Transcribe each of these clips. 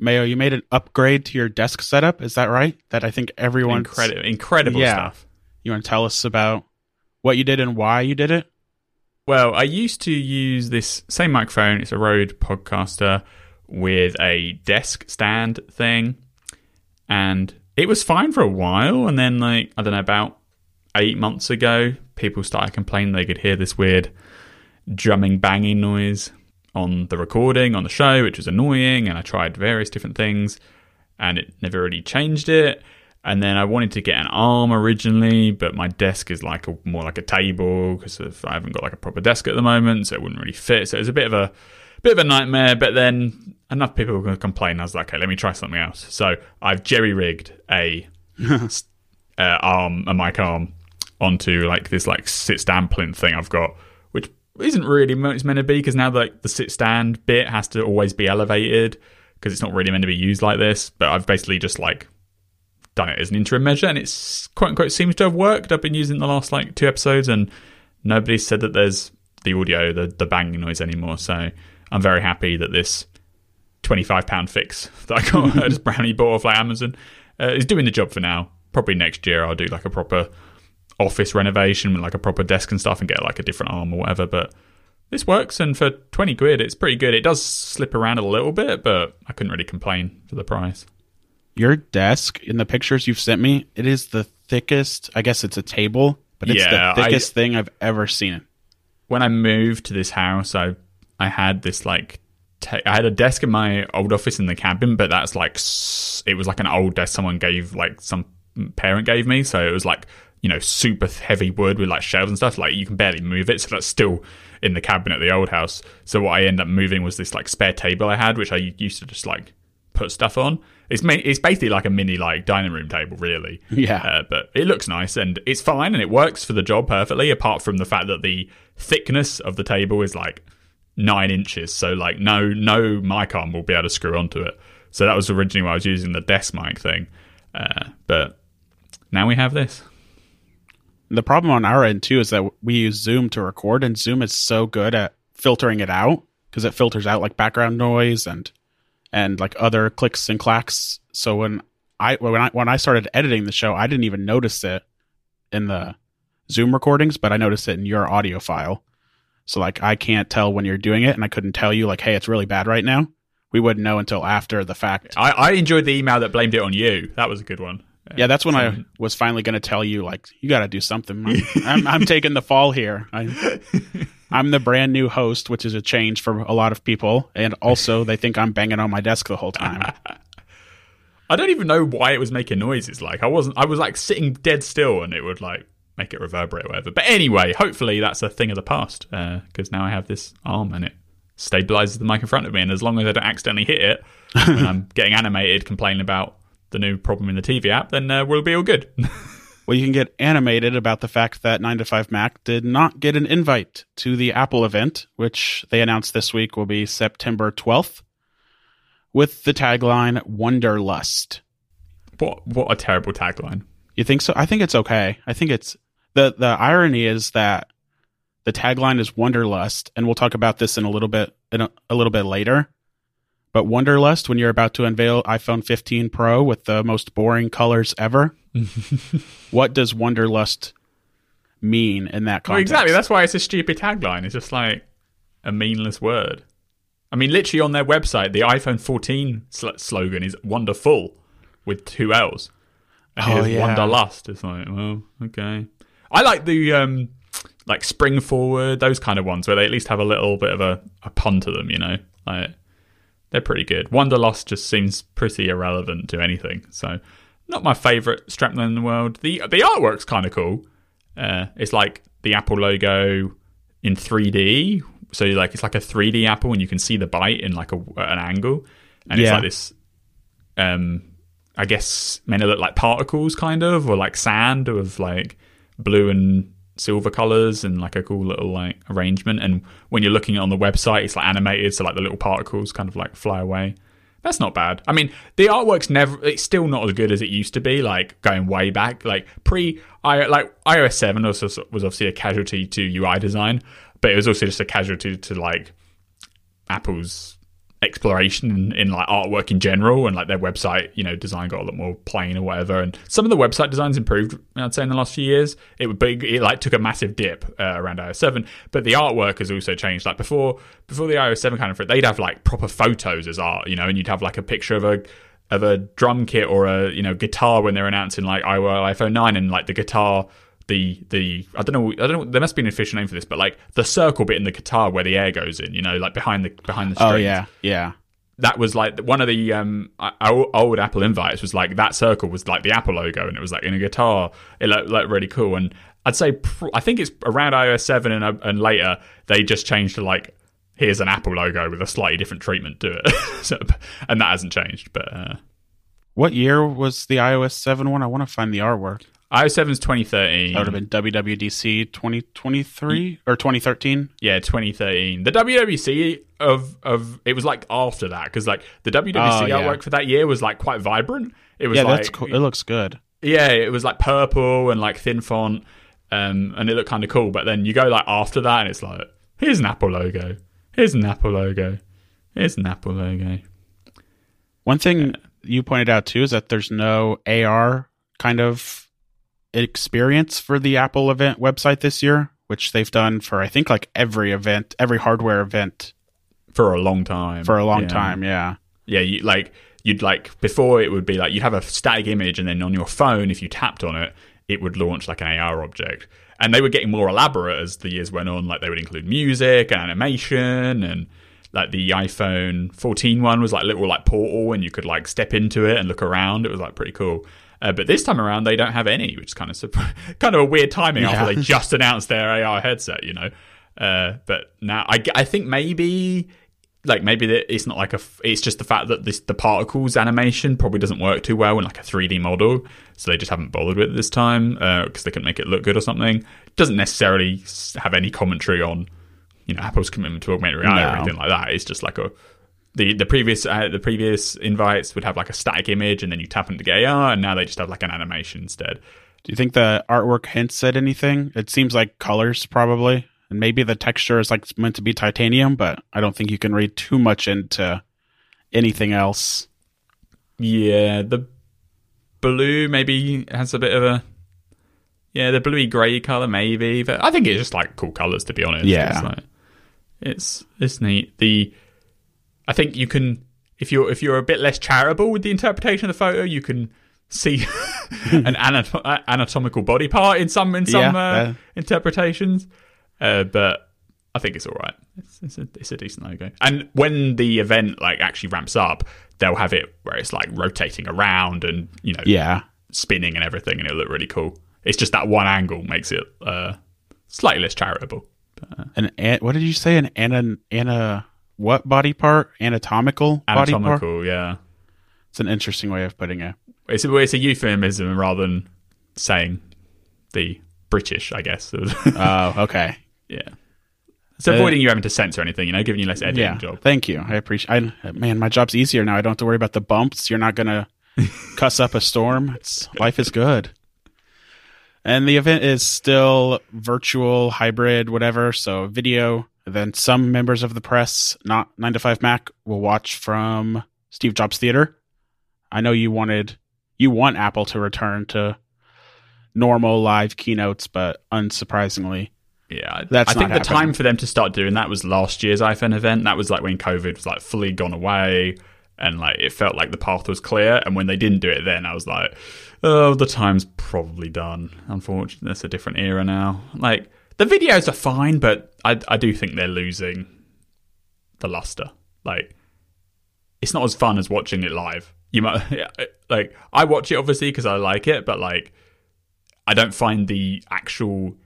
Mayo, you made an upgrade to your desk setup. Is that right? That I think everyone Incredible, incredible Yeah. stuff. You want to tell us about what you did and why you did it? Well, I used to use this same microphone. It's a Rode Podcaster with a desk stand thing, and it was fine for a while. And then, like I don't know, about eight months ago, people started complaining they could hear this weird drumming, banging noise on the recording on the show, which was annoying. And I tried various different things, and it never really changed it. And then I wanted to get an arm originally, but my desk is like a, more like a table because I haven't got like a proper desk at the moment, so it wouldn't really fit. So it was a bit of a bit of a nightmare. But then enough people were going to complain. I was like, okay, let me try something else. So I've jerry rigged a uh, arm, a mic arm, onto like this like sit stand plinth thing I've got, isn't really it's meant to be because now like the sit stand bit has to always be elevated because it's not really meant to be used like this. But I've basically just like done it as an interim measure, and it's quote unquote seems to have worked. I've been using it the last like two episodes, and nobody said that there's the audio, the the banging noise anymore. So I'm very happy that this twenty five pound fix that I got just brownie bought off like Amazon uh, is doing the job for now. Probably next year I'll do like a proper office renovation with like a proper desk and stuff and get like a different arm or whatever. But this works, and for twenty quid, it's pretty good. It does slip around a little bit, but I couldn't really complain for the price. Your desk in the pictures you've sent me, it is the thickest. I guess it's a table, but it's Yeah, the I- thickest thing I've ever seen. when I moved to this house, I I had this like ta- I had a desk in my old office in the cabin, but that's like it was like an old desk someone gave like some parent gave me, so it was like you know super heavy wood with like shelves and stuff. Like you can barely move it, so that's still in the cabin at the old house. So what I ended up moving was this like spare table I had, which I used to just like put stuff on. It's ma- it's basically like a mini like dining room table, really. Yeah. Uh, but it looks nice and it's fine and it works for the job perfectly. Apart from the fact that the thickness of the table is like nine inches, so like no no mic arm will be able to screw onto it. So that was originally why I was using the desk mic thing. Uh, but now we have this. The problem on our end too is that we use Zoom to record, and Zoom is so good at filtering it out because it filters out like background noise and and like other clicks and clacks. So when I when I when I started editing the show, I didn't even notice it in the Zoom recordings, but I noticed it in your audio file. So like I can't tell when you're doing it, and I couldn't tell you like, hey, it's really bad right now. We wouldn't know until after the fact. I, I enjoyed the email that blamed it on you. That was a good one. Yeah, that's when I was finally going to tell you, like, you got to do something. I'm, I'm, I'm taking the fall here. I, I'm the brand new host, which is a change for a lot of people, and also they think I'm banging on my desk the whole time. I don't even know why it was making noises. Like I wasn't. I was like sitting dead still, and it would like make it reverberate or whatever. But anyway, hopefully that's a thing of the past uh, because now I have this arm and it stabilizes the mic in front of me. And as long as I don't accidentally hit it I'm getting animated, complaining about the new problem in the TV app, then uh, we'll be all good. well, you can get animated about the fact that 9 to 5 Mac did not get an invite to the Apple event, which they announced this week will be September 12th, with the tagline Wonderlust. what what a terrible tagline. You think so? I think it's okay. I think it's the the irony is that the tagline is Wonderlust, and we'll talk about this in a little bit in a, a little bit later. But Wonderlust, when you're about to unveil iPhone 15 Pro with the most boring colors ever, what does Wonderlust mean in that Well, context? exactly. That's why it's a stupid tagline. It's just like a meaningless word. I mean, literally on their website, the iPhone 14 sl- slogan is "wonderful" with two L's. And Oh, yeah. Wanderlust. It's like, well, okay. I like the um, like spring forward, those kind of ones where they at least have a little bit of a, a pun to them. You know, like they're pretty good. Wanderlust just seems pretty irrelevant to anything. So, not my favorite strapline in the world. the The artwork's kind of cool. Uh, it's like the Apple logo in 3D. So like it's like a 3D Apple, and you can see the bite in like a, an angle, and it's like this. Um, I guess meant to look like particles, kind of, or like sand of like blue and silver colors, and like a cool little like arrangement. And when you're looking on the website, it's like animated, so like the little particles kind of like fly away. That's not bad. I mean, the artwork's never. It's still not as good as it used to be. Like going way back, like pre, I like iOS seven also was obviously a casualty to UI design, but it was also just a casualty to like Apple's exploration in, in like artwork in general and like their website you know design got a lot more plain or whatever. And some of the website designs improved i'd say in the last few years. It would be it like took a massive dip uh, around ios 7 but the artwork has also changed. Like before before the ios 7 kind of they'd have like proper photos as art you know and you'd have like a picture of a of a drum kit or a you know guitar when they're announcing like iPhone 9 and like the guitar the the I don't know I don't know there must be an official name for this but like the circle bit in the guitar where the air goes in you know like behind the behind the strings. Oh yeah, yeah. That was like one of the um old Apple invites was like that circle was like the Apple logo and it was like in a guitar. It looked, looked really cool and I'd say pr- I think it's around iOS seven and uh, and later they just changed to like here's an Apple logo with a slightly different treatment to it. so, and that hasn't changed. But uh, what year was the iOS seven one? I want to find the artwork iOS 7 is 2013. That would have been WWDC 2023 or 2013. Yeah, 2013. The WWDC of of it was like after that because like the WWDC oh, yeah. artwork for that year was like quite vibrant. It was yeah, like, that's cool. It looks good. Yeah, it was like purple and like thin font, um, and it looked kind of cool. But then you go like after that, and it's like here's an Apple logo, here's an Apple logo, here's an Apple logo. One thing uh, you pointed out too is that there's no AR kind of experience for the Apple event website this year, which they've done for I think like every event, every hardware event for a long time. For a long yeah. time, yeah. Yeah, you like you'd like before it would be like you'd have a static image and then on your phone if you tapped on it, it would launch like an AR object. And they were getting more elaborate as the years went on, like they would include music and animation and like the iPhone 14 one was like little like portal and you could like step into it and look around. It was like pretty cool. Uh, but this time around, they don't have any, which is kind of kind of a weird timing yeah. after they just announced their AR headset, you know. Uh, but now I, I think maybe like maybe it's not like a it's just the fact that this the particles animation probably doesn't work too well in like a 3D model, so they just haven't bothered with it this time because uh, they couldn't make it look good or something. It doesn't necessarily have any commentary on you know Apple's commitment to augmented reality no. or anything like that. It's just like a the the previous uh, the previous invites would have like a static image and then you tap into AR and now they just have like an animation instead. Do you think the artwork hints at anything? It seems like colors probably, and maybe the texture is like meant to be titanium, but I don't think you can read too much into anything else. Yeah, the blue maybe has a bit of a yeah, the bluey grey color maybe, but I think it's just like cool colors to be honest. Yeah, it's like, it's, it's neat. The I think you can if you're if you're a bit less charitable with the interpretation of the photo, you can see an anatom- anatomical body part in some in some yeah, uh, interpretations. Uh, but I think it's all right. It's, it's, a, it's a decent logo. And when the event like actually ramps up, they'll have it where it's like rotating around and you know yeah spinning and everything, and it'll look really cool. It's just that one angle makes it uh, slightly less charitable. But, uh, an what did you say? An ana ana what body part? Anatomical, Anatomical, body part? yeah. It's an interesting way of putting it. It's a, it's a euphemism rather than saying the British, I guess. oh, okay. Yeah. It's avoiding uh, you having to censor anything, you know, giving you less editing yeah, job. Thank you. I appreciate. I, man, my job's easier now. I don't have to worry about the bumps. You're not gonna cuss up a storm. It's life is good. And the event is still virtual, hybrid, whatever. So video then some members of the press, not 9 to 5 Mac, will watch from Steve Jobs Theater. I know you wanted you want Apple to return to normal live keynotes, but unsurprisingly, yeah, that's I think the happening. time for them to start doing that was last year's iPhone event. That was like when COVID was like fully gone away, and like it felt like the path was clear. And when they didn't do it, then I was like, oh, the time's probably done. Unfortunately, it's a different era now. Like the videos are fine, but I I do think they're losing the luster. Like it's not as fun as watching it live. You might like I watch it obviously because I like it, but like I don't find the actual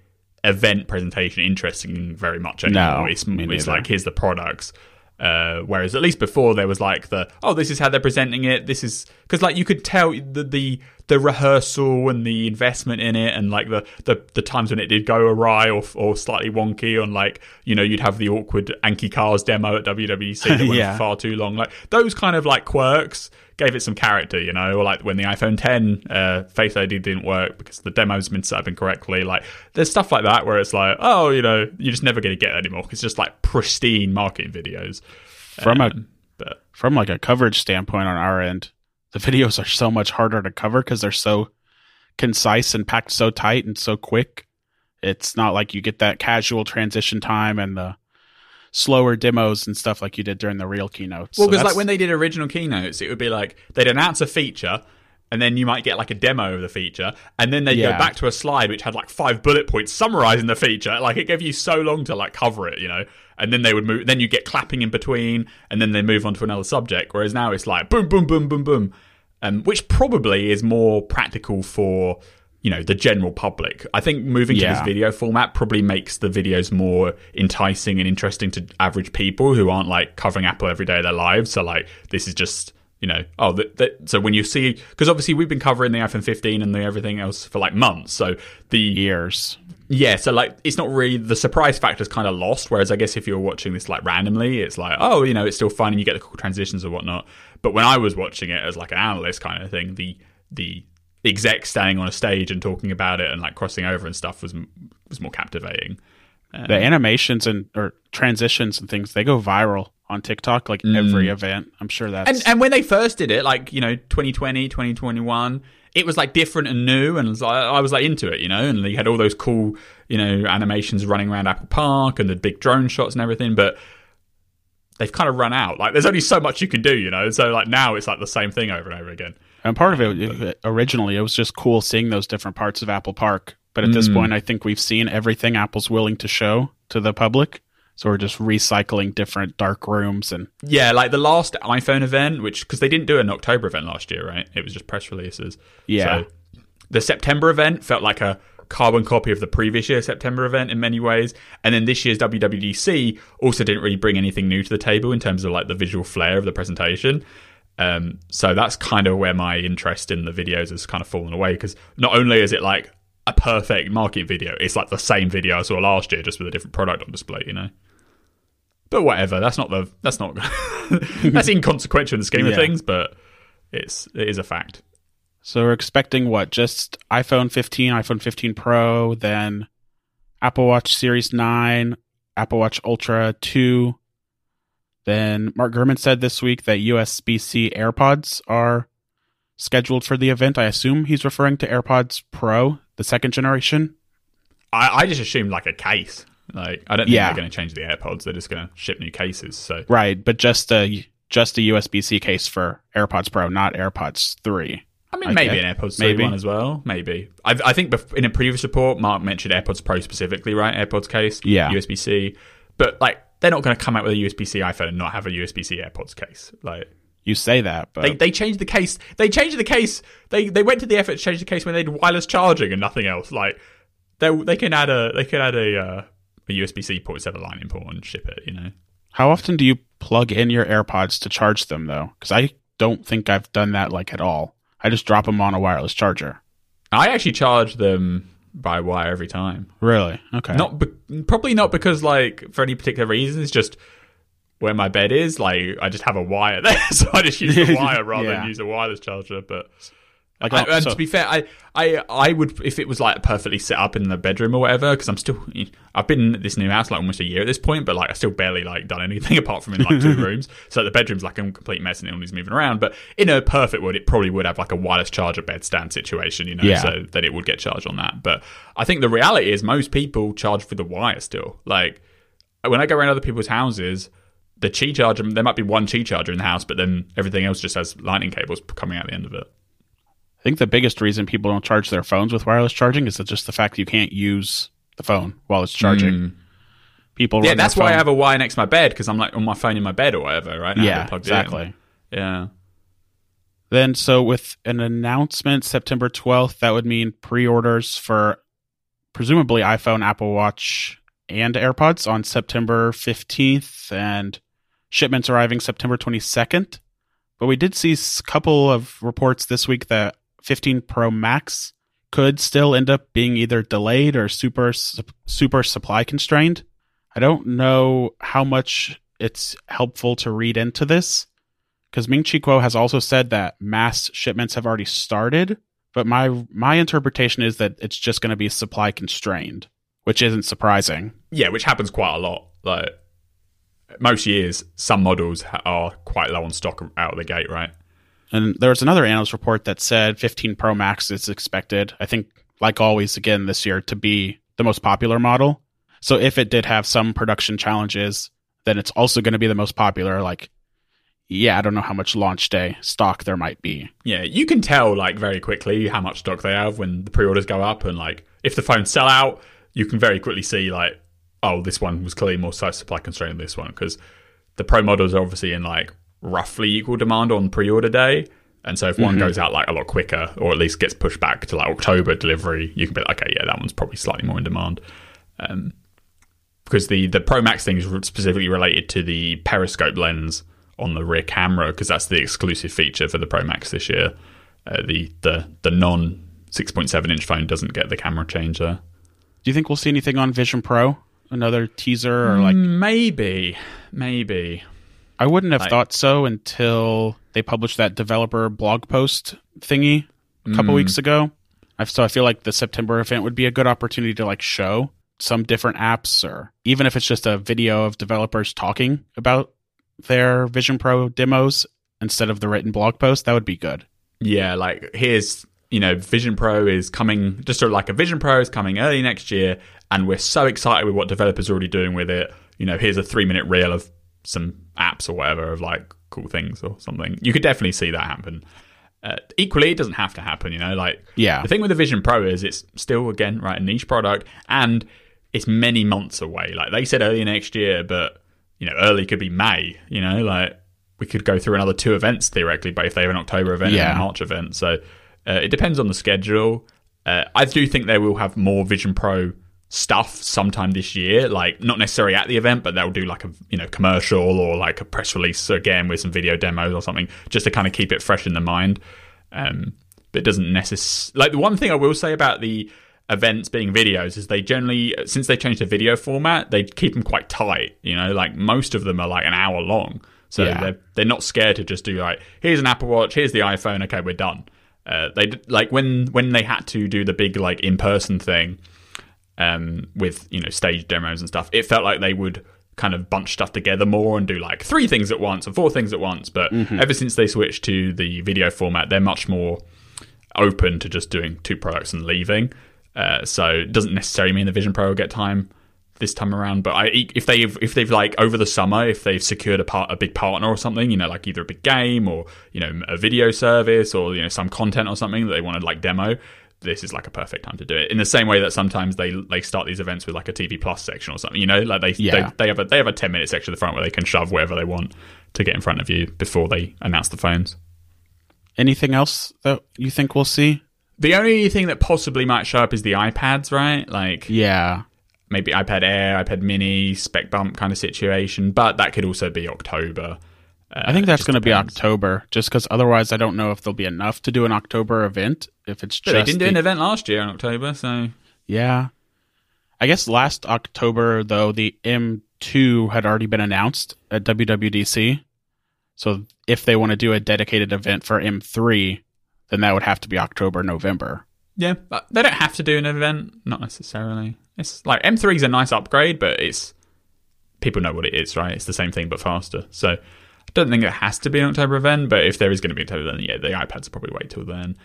event presentation interesting very much anymore. No, it's, it's like here's the products. Uh, whereas at least before there was like the oh this is how they're presenting it this is because like you could tell the, the the rehearsal and the investment in it and like the, the, the times when it did go awry or, or slightly wonky and like you know you'd have the awkward Anki Cars demo at WWDC that went yeah. far too long. Like those kind of like quirks gave it some character you know? Or like when the iPhone 10 uh, Face ID didn't work because the demo's been set up incorrectly like there's stuff like that where it's like oh you know you're just never going to get that anymore it's just like pristine marketing videos. From um, a But from like a coverage standpoint on our end, the videos are so much harder to cover because they're so concise and packed so tight and so quick. It's not like you get that casual transition time and the slower demos and stuff like you did during the real keynotes. Well, So because like when they did original keynotes, it would be like they'd announce a feature, and then you might get like a demo of the feature, and then they'd Yeah. go back to a slide which had like five bullet points summarizing the feature. Like it gave you so long to like cover it, you know. And then they would move. Then you get clapping in between, and then they move on to another subject. Whereas now it's like boom, boom, boom, boom, boom, um, which probably is more practical for you know the general public. I think moving to this video format probably makes the videos more enticing and interesting to average people who aren't like covering Apple every day of their lives. So like this is just you know oh that, that so when you see because obviously we've been covering the iPhone 15 and the everything else for like months. So the years. Yeah, so like it's not really the surprise factor is kind of lost. Whereas I guess if you're watching this like randomly, it's like oh you know it's still fun and you get the cool transitions or whatnot. But when I was watching it as like an analyst kind of thing, the the exec standing on a stage and talking about it and like crossing over and stuff was was more captivating. Um, the animations and or transitions and things they go viral on TikTok like every mm. event. I'm sure that's And and when they first did it, like you know 2020, 2021, it was like different and new, and was like- I was like into it, you know. And they had all those cool you know animations running around Apple Park and the big drone shots and everything, but they've kind of run out. Like there's only so much you can do, you know. So like now it's like the same thing over and over again. And part of it, originally, it was just cool seeing those different parts of Apple Park. But at this Mm. point, I think we've seen everything Apple's willing to show to the public. So we're just recycling different dark rooms and Yeah, like the last iPhone event, which because they didn't do an October event last year, right? It was just press releases. Yeah. So the September event felt like a carbon copy of the previous year September event in many ways, and then this year's WWDC also didn't really bring anything new to the table in terms of like the visual flair of the presentation. Um, so that's kind of where my interest in the videos has kind of fallen away because not only is it like a perfect market video, it's like the same video I saw last year just with a different product on display, you know. But whatever, that's not the that's not that's inconsequential in the scheme of things, but it's it is a fact. So we're expecting what? Just iPhone 15, iPhone 15 Pro, then Apple Watch Series 9, Apple Watch Ultra 2. Then Mark Gurman said this week that USB C AirPods are scheduled for the event. I assume he's referring to AirPods Pro, the second generation. I, I just assumed like a case. Like I don't think Yeah. they're going to change the AirPods. They're just going to ship new cases. So Right, but just a just a USB C case for AirPods Pro, not AirPods 3. I mean, I maybe guess. an AirPods 3 Maybe. one as well. Maybe. I, I think bef- in a previous report, Mark mentioned AirPods Pro specifically, right? AirPods case, Yeah. USB C. But like, they're not going to come out with a USB C iPhone and not have a USB C AirPods case. Like, You say that, but they, they changed the case. They changed the case. They they went to the effort to change the case when they did wireless charging and nothing else. Like, they they can add a they can add a uh, a USB C port instead of a Lightning port and ship it. You know. How often do you plug in your AirPods to charge them though? Because I don't think I've done that like at all. I just drop them on a wireless charger. I actually charge them by wire every time. Really? Okay. Not be- probably not because like for any particular reason. It's just where my bed is. Like I just have a wire there, so I just use the wire rather Yeah. than use a wireless charger. But I, oh, and so- to be fair, I, I I would if it was like perfectly set up in the bedroom or whatever. Because I'm still I've been in this new house like almost a year at this point, but like I still barely like done anything apart from in like two rooms. So the bedroom's like a complete mess and it only's moving around. But in a perfect world, it probably would have like a wireless charger bed stand situation, you know. Yeah. So that it would get charged on that. But I think the reality is most people charge with the wire still. Like when I go around other people's houses. The Qi charger, there might be one Qi charger in the house, but then everything else just has lightning cables coming out the end of it. I think the biggest reason people don't charge their phones with wireless charging is that just the fact you can't use the phone while it's charging. People, Hmm. Yeah, that's why I have a wire next to my bed because I'm like on my phone in my bed or whatever, right? Yeah, exactly. Yeah. Then, so with an announcement September 12th, that would mean pre orders for presumably iPhone, Apple Watch, and AirPods on September 15th, and shipments arriving September 22nd. But we did see a couple of reports this week that 15 Pro Max could still end up being either delayed or super super supply constrained. I don't know how much it's helpful to read into this because Ming Chi Kuo has also said that mass shipments have already started, but my my interpretation is that it's just going to be supply constrained, which isn't surprising. Yeah, which happens quite a lot. Like most years, some models are quite low on stock out of the gate, right? And there was another analyst report that said 15 Pro Max is expected, I think, like always, again this year, to be the most popular model. So if it did have some production challenges, then it's also going to be the most popular. Like, yeah, I don't know how much launch day stock there might be. Yeah, you can tell like very quickly how much stock they have when the pre-orders go up, and like if the phones sell out, you can very quickly see like, oh, this one was clearly more supply constrained than this one because the pro models are obviously in like roughly equal demand on pre-order day. And so if one goes out like a lot quicker, or at least gets pushed back to like October delivery, you can be like, okay, yeah, that one's probably slightly more in demand. Um, because the the Pro Max thing is specifically related to the periscope lens on the rear camera, because that's the exclusive feature for the Pro Max this year. Uh, the the the non 6.7 inch phone doesn't get the camera change there. Do you think we'll see anything on Vision Pro? Another teaser or like Maybe, maybe. I wouldn't have I- thought so until they published that developer blog post thingy a couple Mm. weeks ago. I've, so I feel like the September event would be a good opportunity to like show some different apps, or even if it's just a video of developers talking about their Vision Pro demos instead of the written blog post. That would be good. Yeah, like here's you know Vision Pro is coming, just sort of like a Vision Pro is coming early next year, and we're so excited with what developers are already doing with it. You know, here's a three minute reel of some apps or whatever of like cool things or something. You could definitely see that happen. Uh, equally, it doesn't have to happen. You know, like Yeah. the thing with the Vision Pro is it's still again right a niche product and it's many months away. Like they said early next year, but you know early could be May. You know, like we could go through another two events theoretically, but if they have an October event and Yeah. a March event, so uh, it depends on the schedule. Uh, I do think they will have more Vision Pro stuff sometime this year, like not necessarily at the event, but they'll do like a you know commercial or like a press release again with some video demos or something, just to kind of keep it fresh in the mind. Um, but it doesn't necessarily like the one thing I will say about the events being videos is they generally since they changed the video format they keep them quite tight you know like most of them are like an hour long so Yeah. they're they're not scared to just do like here's an apple watch here's the iphone okay we're done uh, they like when when they had to do the big like in person thing um, with you know stage demos and stuff, it felt like they would kind of bunch stuff together more and do like three things at once and four things at once. But ever since they switched to the video format, they're much more open to just doing two products and leaving. Uh, so it doesn't necessarily mean the Vision Pro will get time this time around. But I, if they've if they've like over the summer, if they've secured a part a big partner or something, you know, like either a big game or you know a video service or you know some content or something that they want to like demo. This is like a perfect time to do it. In the same way that sometimes they they start these events with like a TV Plus section or something, you know, like they Yeah. they, they have a they have a ten minute section at the front where they can shove wherever they want to get in front of you before they announce the phones. Anything else that you think we'll see? The only thing that possibly might show up is the iPads, right? Like Yeah. maybe iPad Air, iPad Mini, spec bump kind of situation, but that could also be October. Uh, I think that's going to be. October, just because otherwise I don't know if there'll be enough to do an October event. If it's But just they didn't do an event last year in October, so Yeah. I guess last October, though, the M2 had already been announced at WWDC. So if they want to do a dedicated event for M3, then that would have to be October, November. yeah, but they don't have to do an event, not necessarily. It's like M3 is a nice upgrade, but it's people know what it is, right? It's the same thing but faster. So don't think it has to be an October event, but if there is going to be an October event, yeah, the iPads will probably wait till then.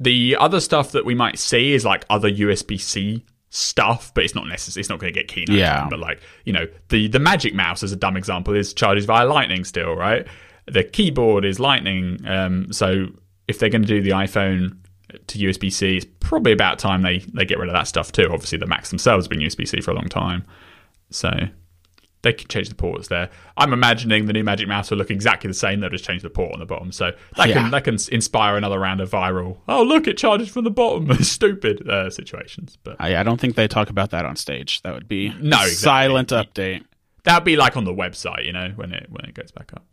The other stuff that we might see is like other USB C stuff, but it's not necessary. It's not going to get keynote. Yeah. but like you know, the the Magic Mouse as a dumb example is charges via Lightning still, right? The keyboard is Lightning. Um, so if they're going to do the iPhone to USB C, it's probably about time they they get rid of that stuff too. Obviously, the Macs themselves have been USB C for a long time, so they can change the ports there. I'm imagining the new Magic Mouse will look exactly the same. They'll just change the port on the bottom, so that Yeah. can that can inspire another round of viral. Oh, look, it charges from the bottom. Stupid uh, situations, but I, I don't think they talk about that on stage. That would be No, exactly. silent update. that'd be like on the website, you know, when it when it goes back up.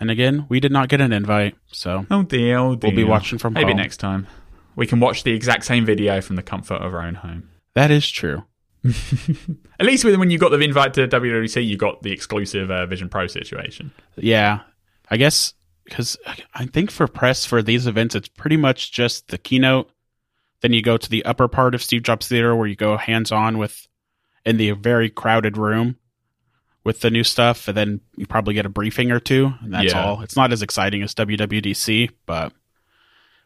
And again, we did not get an invite, so Oh dear, oh dear. We'll be watching from maybe home. next time. We can watch the exact same video from the comfort of our own home. that is true. At least with- when you got the invite to WWDC, you got the exclusive uh, Vision Pro situation. Yeah, I guess because I think for press for these events, it's pretty much just the keynote. Then you go to the upper part of Steve Jobs Theater where you go hands on with in the very crowded room with the new stuff, and then you probably get a briefing or two, and that's Yeah. all. It's not as exciting as WWDC, but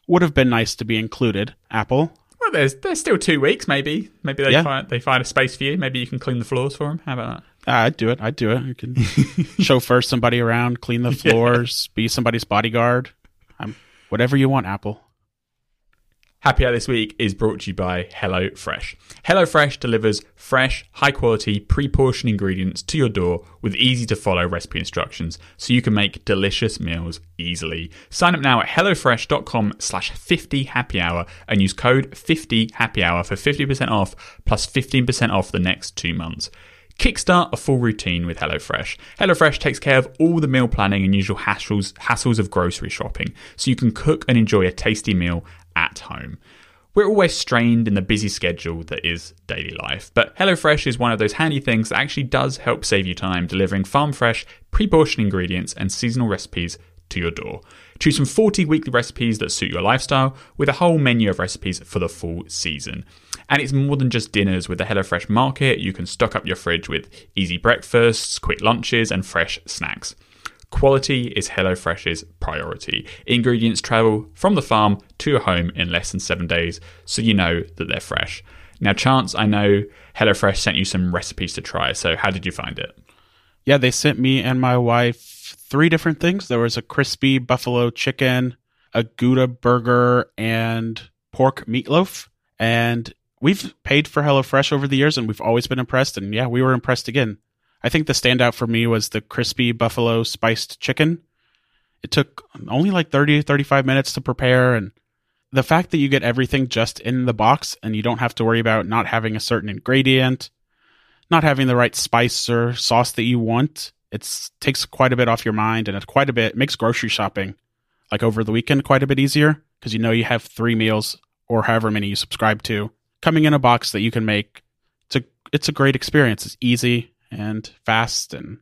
would have been nice to be included. Apple, Well, there's there's still two weeks. Maybe maybe they Yeah. find they find a space for you. Maybe you can clean the floors for them. How about that? Ah, I'd do it. I'd do it. You can chauffeur somebody around, clean the floors, be somebody's bodyguard. Um, whatever you want, Apple. Happy Hour this week is brought to you by HelloFresh. HelloFresh delivers fresh, high quality, pre portioned ingredients to your door with easy to follow recipe instructions so you can make delicious meals easily. Sign up now at HelloFresh.com slash 50 happy hour and use code 50 happy hour for 50% off plus 15% off the next two months. Kickstart a full routine with HelloFresh. HelloFresh takes care of all the meal planning and usual hassles, hassles of grocery shopping, so you can cook and enjoy a tasty meal at home. We're always strained in the busy schedule that is daily life, but HelloFresh is one of those handy things that actually does help save you time delivering farm fresh, pre portioned ingredients and seasonal recipes to your door. Choose from 40 weekly recipes that suit your lifestyle with a whole menu of recipes for the full season. And it's more than just dinners with the HelloFresh market. You can stock up your fridge with easy breakfasts, quick lunches, and fresh snacks. Quality is HelloFresh's priority. Ingredients travel from the farm to your home in less than seven days, so you know that they're fresh. Now, Chance, I know HelloFresh sent you some recipes to try, so how did you find it? Yeah, they sent me and my wife three different things. There was a crispy buffalo chicken, a Gouda burger, and pork meatloaf. And we've paid for HelloFresh over the years and we've always been impressed. And yeah, we were impressed again. I think the standout for me was the crispy buffalo spiced chicken. It took only like 30, 35 minutes to prepare. And the fact that you get everything just in the box and you don't have to worry about not having a certain ingredient, not having the right spice or sauce that you want, it takes quite a bit off your mind and it quite a bit makes grocery shopping like over the weekend quite a bit easier because you know you have three meals or however many you subscribe to coming in a box that you can make. It's a it's a great experience. It's easy and fast and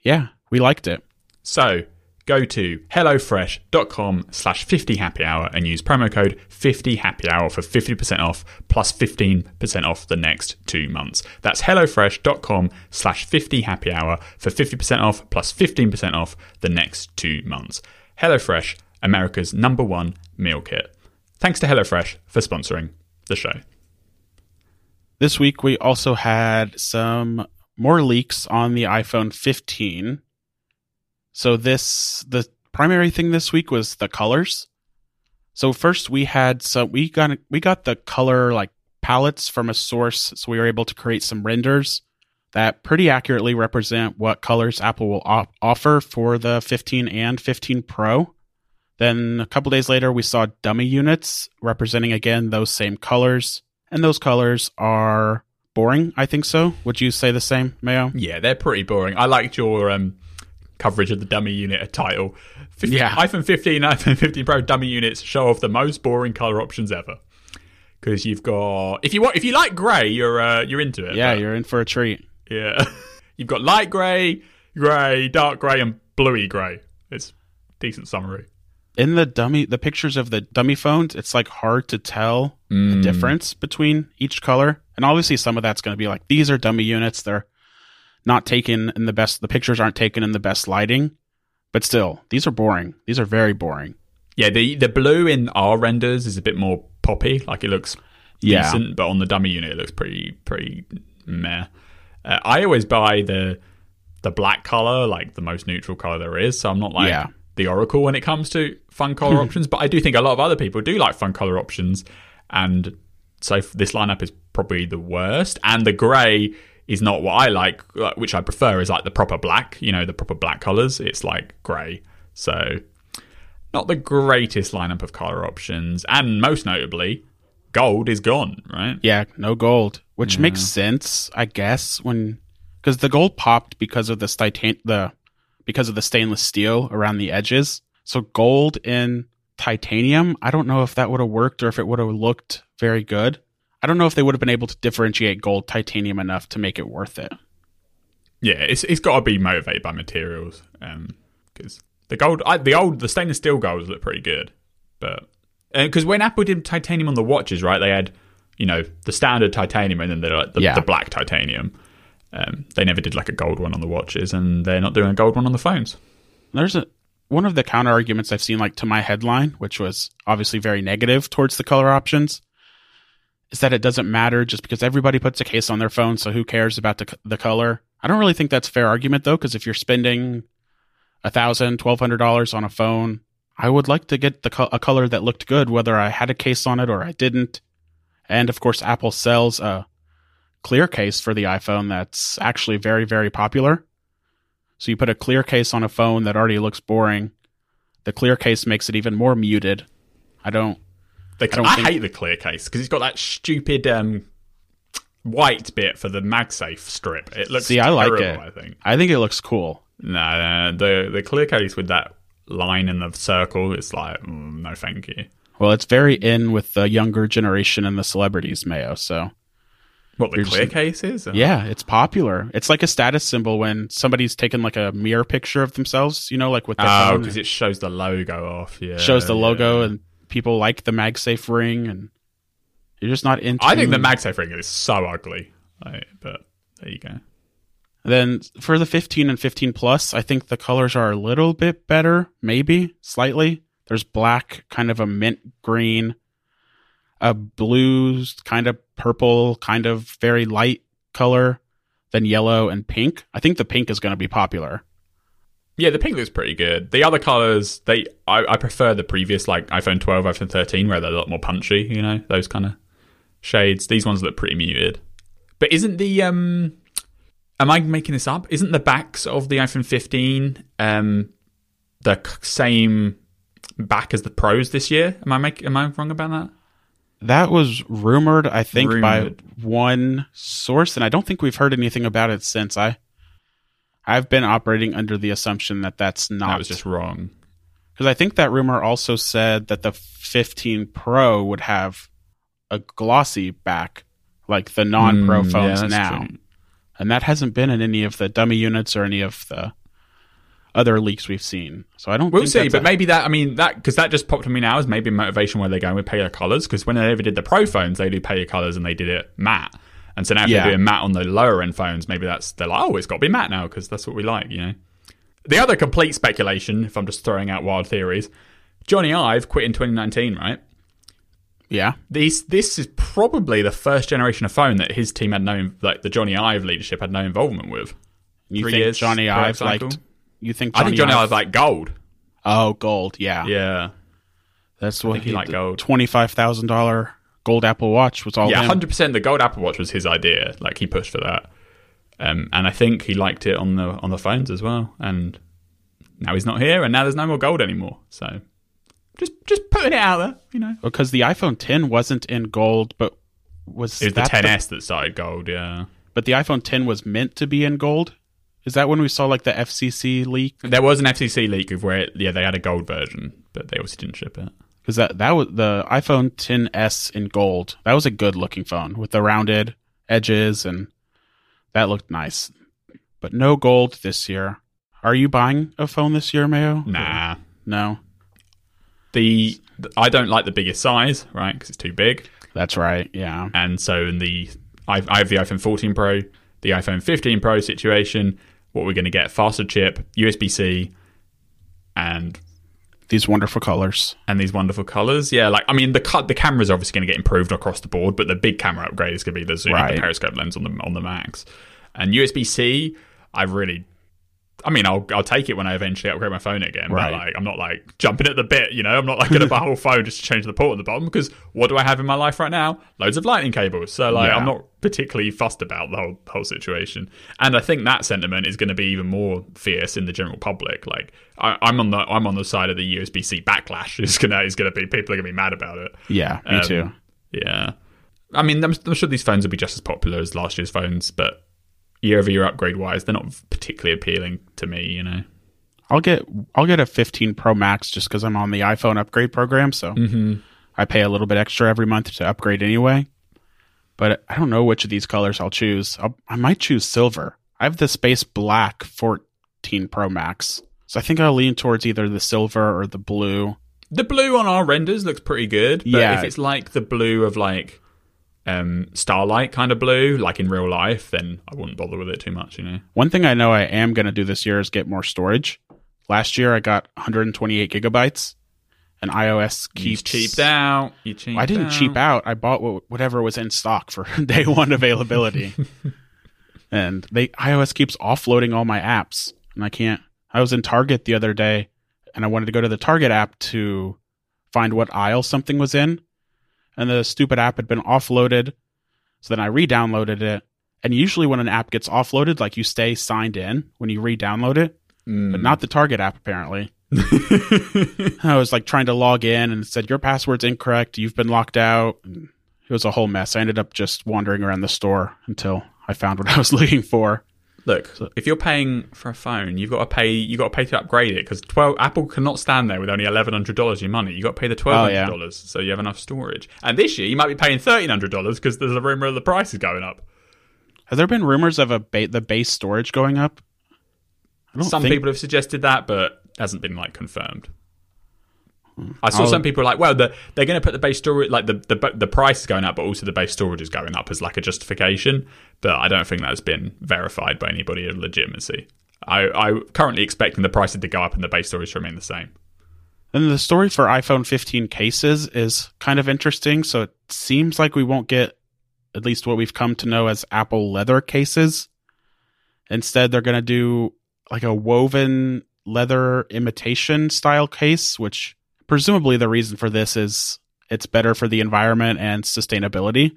yeah, we liked it. So go to hellofresh.com slash 50 happy hour and use promo code 50 happy hour for 50% off plus 15% off the next two months. That's hellofresh.com slash 50 happy hour for 50% off plus 15% off the next two months. HelloFresh, America's number one meal kit. Thanks to HelloFresh for sponsoring the show. This week we also had some more leaks on the iPhone 15. So this the primary thing this week was the colors. So first we had some we got we got the color like palettes from a source so we were able to create some renders that pretty accurately represent what colors Apple will op- offer for the 15 and 15 Pro. Then a couple days later we saw dummy units representing again those same colors and those colors are boring, I think so. Would you say the same, Mayo? Yeah, they're pretty boring. I liked your um, coverage of the dummy unit title. 50, Yeah. iPhone 15, iPhone 15 Pro dummy units show off the most boring color options ever. Because you've got if you want if you like grey, you're uh, you're into it. Yeah, but- you're in for a treat. yeah. you've got light grey, grey, dark grey, and bluey grey. It's decent summary. In the dummy the pictures of the dummy phones, it's like hard to tell the difference between each color. And obviously some of that's going to be like these are dummy units, they're not taken in the best the pictures aren't taken in the best lighting. But still, these are boring. These are very boring. Yeah, the the blue in our renders is a bit more poppy. Like it looks Yeah. decent, but on the dummy unit it looks pretty pretty meh. Uh, I always buy the the black color, like the most neutral color there is. So I'm not like Yeah. The oracle when it comes to fun color hmm. options, but I do think a lot of other people do like fun color options, and so this lineup is probably the worst. And the grey is not what I like, which I prefer is like the proper black. You know, the proper black colors. It's like grey. So not the greatest lineup of color options, and most notably, gold is gone. Right? Yeah, no gold, which makes sense, I guess, when because the gold popped because of the titan the because of the stainless steel around the edges. So gold in titanium, I don't know if that would have worked or if it would have looked very good. I don't know if they would have been able to differentiate gold titanium enough to make it worth it. Yeah, it's it's got to be motivated by materials, um, because the gold, I, the old, the stainless steel golds look pretty good, but uh, because when Apple did titanium on the watches, right, they had you know the standard titanium and then the like, the, Yeah. the black titanium, Um, they never did like a gold one on the watches, and they're not doing a gold one on the phones. There's a one of the counter arguments I've seen like to my headline, which was obviously very negative towards the color options, is that it doesn't matter just because everybody puts a case on their phone, so who cares about the the color? I don't really think that's fair argument though, because if you're spending a thousand, twelve hundred dollars on a phone, I would like to get the co- a color that looked good, whether I had a case on it or I didn't. And of course, Apple sells a clear case for the iPhone that's actually very, very popular. So you put a clear case on a phone that already looks boring. The clear case makes it even more muted. I don't. The, I don't I, think- hate the clear case because it's got that stupid um, white bit for the MagSafe strip. It looks See, I like terrible, it. I think. I think it looks cool. No, no, the the clear case with that line in the circle, it's like mm, no, thank you. Well, it's very in with the younger generation and the celebrities, Mayo. So What the clear just- case is? Oh. yeah, it's popular. It's like a status symbol when somebody's taken like a mirror picture of themselves. You know, like with their Oh, because it shows the logo off. Yeah, shows the yeah. logo and people like the MagSafe ring and you're just not into I think the MagSafe ring is so ugly, Like, but there you go. then for the 15 and 15 plus I think the colors are a little bit better maybe slightly there's black kind of a mint green a blue kind of purple kind of very light color then yellow and pink I think the pink is going to be popular Yeah, the pink looks pretty good. The other colors, they I, I prefer the previous like iPhone 12, iPhone 13, where they're a lot more punchy. You know, those kind of shades. These ones look pretty muted. But isn't the um, am I making this up? Isn't the backs of the iPhone 15 um the same back as the Pros this year? Am I make am I wrong about that? That was rumored I think Rumored. by one source and I don't think we've heard anything about it since I I've been operating under the assumption that that's not That was just wrong. Because I think that rumor also said that the 15 Pro would have a glossy back, like the non-Pro Mm, phones that's now, true. and that hasn't been in any of the dummy units or any of the other leaks we've seen. So I don't. We'll think see, but a- maybe that I mean that because that just popped to me now as maybe motivation where they're going with paler colors. Because when they ever did the Pro phones, they do paler colors and they did it matte. And so now if Yeah. they're doing matte on the lower end phones, maybe that's they're like, oh, it's got to be matte now because that's what we like, you know. The other complete speculation, if I'm just throwing out wild theories, Jony Ive quit in 2019, right? yeah, These this is probably the first generation of phone that his team had no like the Jony Ive leadership had no involvement with. you Three think years Jony Ive liked? You think I think Jony Ive? Like gold. Oh, gold. Yeah, Yeah. that's what think he liked gold. Twenty-five thousand dollar gold Apple Watch was all yeah, him. hundred percent. The gold Apple Watch was his idea. Like he pushed for that, um, and I think he liked it on the on the phones as well. And now he's not here, and now there's no more gold anymore. So just just putting it out there, you know. because the iPhone 10 wasn't in gold, but was It was the that 10s that started gold. Yeah, but the iPhone 10 was meant to be in gold. Is that when we saw like the FCC leak? there was an FCC leak of where it, yeah they had a gold version, but they also didn't ship it. Because that that was the iPhone 10s in gold. That was a good looking phone with the rounded edges, and that looked nice. But no gold this year. Are you buying a phone this year, Mayo? Nah, No, the I don't like the biggest size, right? Because it's too big. that's right. Yeah, And so in the I, I have the iPhone 14 Pro, the iPhone 15 Pro situation. What we're going to get faster chip, USB C, and these wonderful colors. and these wonderful colors. Yeah, like I mean the cut the camera's obviously going to get improved across the board, but the big camera upgrade is going to be the zoom, Right. the periscope lens on the on the Max, and USB C. I really. I mean, I'll I'll take it when I eventually upgrade my phone again. Right. But like, I'm not like jumping at the bit. You know, I'm not like going to buy a whole phone just to change the port at the bottom because what do I have in my life right now? Loads of lightning cables. So like, Yeah. I'm not particularly fussed about the whole whole situation. And I think that sentiment is going to be even more fierce in the general public. Like, I, I'm on the I'm on the side of the USB C backlash. Is gonna is gonna be people are gonna be mad about it. Yeah, me Um, too. Yeah. I mean, I'm, I'm sure these phones will be just as popular as last year's phones, but year over year upgrade wise, they're not particularly appealing to me. You know. I'll get I'll get a 15 Pro Max just because I'm on the iPhone upgrade program. So Mm-hmm. I pay a little bit extra every month to upgrade anyway. But I don't know which of these colors I'll choose. I'll, I might choose silver. I have the Space Black 14 Pro Max. So I think I'll lean towards either the silver or the blue. The blue on our renders looks pretty good, but Yeah. if it's like the blue of like um, starlight kind of blue, like in real life, then I wouldn't bother with it too much. You know. One thing I know I am going to do this year is get more storage. Last year I got 128 gigabytes, and iOS You keeps cheaped out. You cheaped I didn't out. cheap out. I bought whatever was in stock for day one availability, and they iOS keeps offloading all my apps, and I can't. I was in Target the other day, and I wanted to go to the Target app to find what aisle something was in, and the stupid app had been offloaded. So then I re-downloaded it, and usually when an app gets offloaded, like you stay signed in when you re-download it, Mm. but not the Target app apparently. I was like trying to log in and it said your password's incorrect. You've been locked out. And it was a whole mess. I ended up just wandering around the store until I found what I was looking for. Look, if you're paying for a phone, you've got to pay. You got to pay to upgrade it because twelve Apple cannot stand there with only eleven hundred dollars your money. You got to pay the oh, twelve hundred dollars so you have enough storage. And this year you might be paying thirteen hundred dollars because there's a rumor of the price is going up. Have there been rumors of a ba- the base storage going up? I don't Some think- people have suggested that, but hasn't been like confirmed. I saw I'll- some oh. people like, well, the, they're going to put the base storage, like the, the the price is going up, but also the base storage is going up as like a justification. But I don't think that's been verified by anybody of legitimacy. I, I'm currently expecting the prices to go up and the base storage to remain the same. And the story for iPhone 15 cases is kind of interesting. So it seems like we won't get at least what we've come to know as Apple leather cases. Instead, they're going to do like a woven leather imitation style case, which presumably the reason for this is it's better for the environment and sustainability.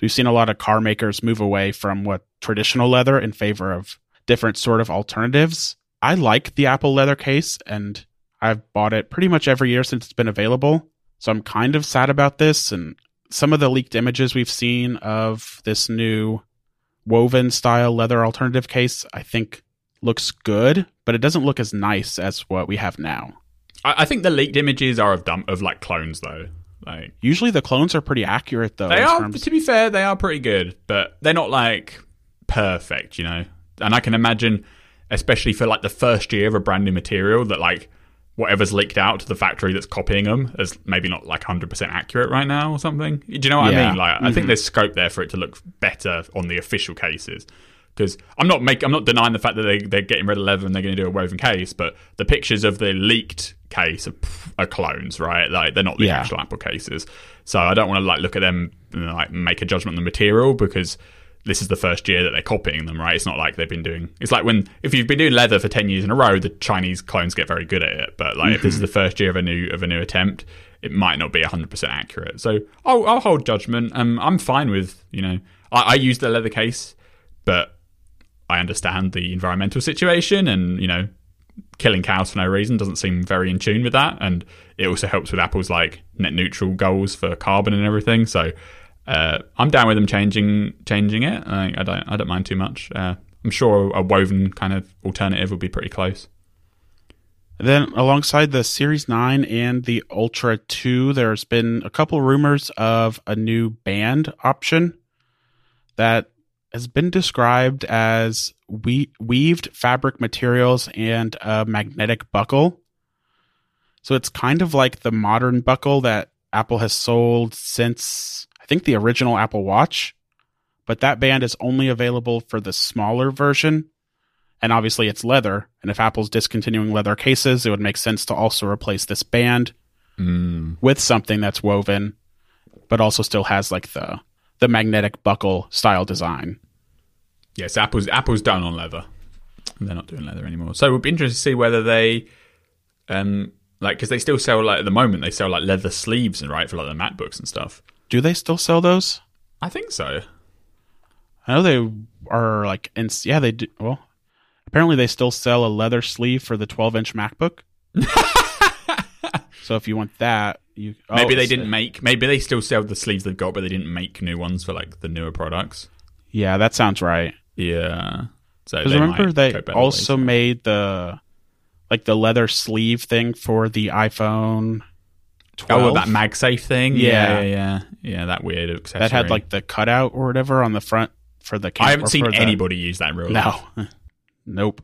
We've seen a lot of car makers move away from what traditional leather in favor of different sort of alternatives. I like the Apple leather case and I've bought it pretty much every year since it's been available. So I'm kind of sad about this. And some of the leaked images we've seen of this new woven style leather alternative case, I think looks good, but it doesn't look as nice as what we have now. I, I think the leaked images are of dumb, of like clones though. Like Usually the clones are pretty accurate though. they are, terms- to be fair, they are pretty good, but they're not like perfect, you know. And I can imagine, especially for like the first year of a brand new material, that like whatever's leaked out to the factory that's copying them is maybe not like 100% accurate right now or something. Do you know what I mean? Like, I think mm-hmm. there's scope there for it to look better on the official cases. Because I'm not make, I'm not denying the fact that they, they're getting rid of leather and they're going to do a woven case, but the pictures of the leaked case are, are clones, right? Like they're not the Yeah. actual Apple cases. So I don't want to like look at them and like make a judgment on the material because this is the first year that they're copying them, right? It's not like they've been doing. It's like when if you've been doing leather for ten years in a row, the Chinese clones get very good at it. But like if this is the first year of a new of a new attempt, it might not be hundred percent accurate. So I'll, I'll hold judgment. Um, I'm fine with you know I, I use the leather case, but I understand the environmental situation and you know killing cows for no reason doesn't seem very in tune with that. And it also helps with apple's like net neutral goals for carbon and everything. So uh, i'm down with them changing changing it. I, I don't i don't mind too much. Uh, i'm sure a woven kind of alternative would be pretty close. Then, alongside the Series 9 and the Ultra 2, there's been a couple rumors of a new band option that has been described as we- weaved fabric materials and a magnetic buckle. So it's kind of like the modern buckle that Apple has sold since, I think, the original Apple Watch. But that band is only available for the smaller version and obviously it's leather. And if Apple's discontinuing leather cases, it would make sense to also replace this band mm. with something that's woven, but also still has like the the magnetic buckle style design. yes apple's apple's done on leather they're not doing leather anymore so it would be interesting to see whether they um like because they still sell like at the moment they sell like leather sleeves and right for like the macbooks and stuff Do they still sell those? i think so I know they are like, in, yeah, they do. Well, apparently they still sell a leather sleeve for the 12 inch MacBook. so if you want that, you Maybe oh, they didn't make. Maybe they still sell the sleeves they've got, but they didn't make new ones for like the newer products. Yeah, that sounds right. Yeah. So they remember they also ways. made the like the leather sleeve thing for the iPhone 12 oh that MagSafe thing. Yeah. Yeah, yeah, yeah. That weird accessory that had like the cutout or whatever on the front for the camera. I haven't seen the- anybody use that in real life. No, nope.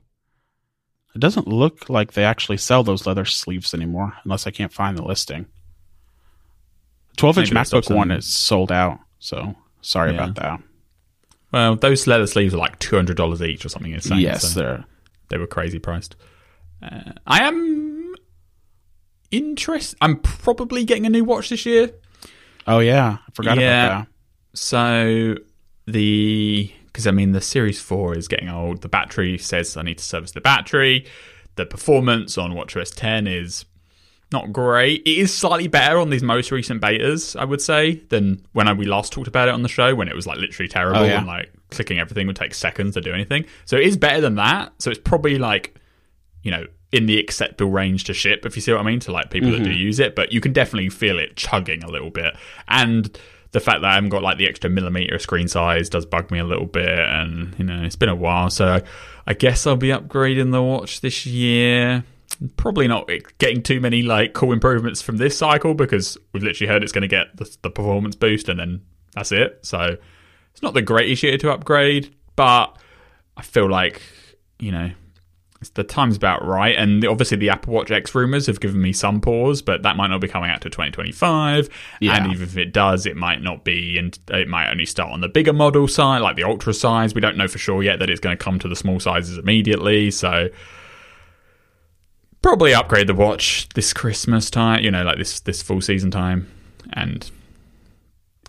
It doesn't look like they actually sell those leather sleeves anymore, unless I can't find the listing. Twelve inch Maybe they stopped MacBook One is sold out, So sorry Yeah. about that. Well, those leather sleeves are like two hundred dollars each or something insane. yes, so they're they were crazy priced. Uh, I am interested. I'm probably getting a new watch this year. Oh yeah, I forgot Yeah. about that. So the because I mean the Series Four is getting old. The battery says I need to service the battery. The performance on WatchOS 10 is not great. It is slightly better on these most recent betas, I would say, than when I, we last talked about it on the show when it was like literally terrible Oh, yeah. and like clicking everything would take seconds to do anything. So it is better than that. So it's probably like you know in the acceptable range to ship if you see what I mean to like people that do mm-hmm. use it. But you can definitely feel it chugging a little bit and. The fact that I haven't got like the extra millimeter screen size does bug me a little bit, and you know it's been a while, so I guess I'll be upgrading the watch this year probably not getting too many like cool improvements from this cycle because we've literally heard it's going to get the, the performance boost and then that's it. So it's not the greatest year to upgrade, but I feel like you know it's, the time's about right. And obviously the Apple Watch X rumors have given me some pause, but that might not be coming out to 2025. Yeah. And even if it does, it might not be, and it might only start on the bigger model side, like the ultra size. We don't know for sure yet that it's going to come to the small sizes immediately. So probably upgrade the watch this Christmas time, you know, like this this full season time, and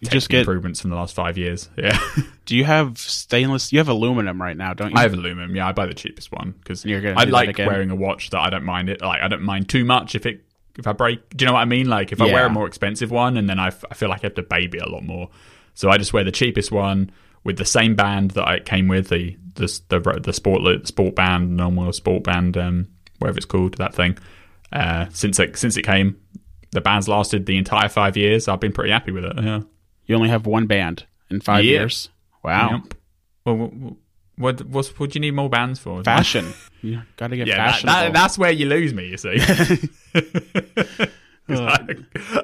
just the get. improvements from the last five years. Yeah, Do you have stainless? You have aluminum right now, don't you? I have aluminum. Yeah, I buy the cheapest one because I like wearing a watch that I don't mind it. Like I don't mind too much if it if I break. Do you know what I mean? Like if I wear a more expensive one and then I, f- I feel like I have to baby it a lot more. So I just wear the cheapest one with the same band that I came with the the the, the sport sport band normal sport band um whatever it's called that thing. Uh, since it since it came, the band's lasted the entire five years. I've been pretty happy with it. Yeah. You only have one band in five Yeah. years. Wow. Yep. Well, what what what do you need more bands for? Fashion. you got to get Yeah, that, that, that's where you lose me. You see, I,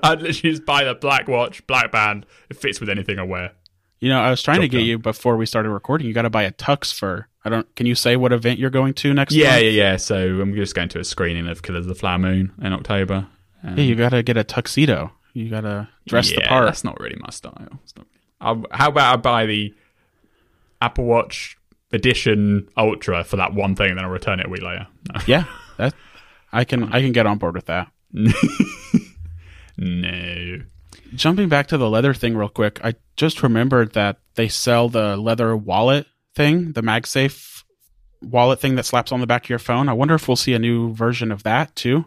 I'd literally just buy the black watch, black band. It fits with anything I wear. you know, I was trying to get you before we started recording. You got to buy a tux for. I don't. Can you say what event you're going to next? Week? Yeah, month? yeah, yeah. So I'm just going to a screening of Killers of the Flower Moon in October. Um, Yeah, you got to get a tuxedo. You got to dress the yeah, part. That's not really my style. Not how about I buy the Apple Watch Edition Ultra for that one thing, and then I'll return it a week later? No. Yeah, that I can. I can get on board with that. no. Jumping back to the leather thing real quick, I just remembered that they sell the leather wallet thing, the MagSafe wallet thing that slaps on the back of your phone. I wonder if we'll see a new version of that too,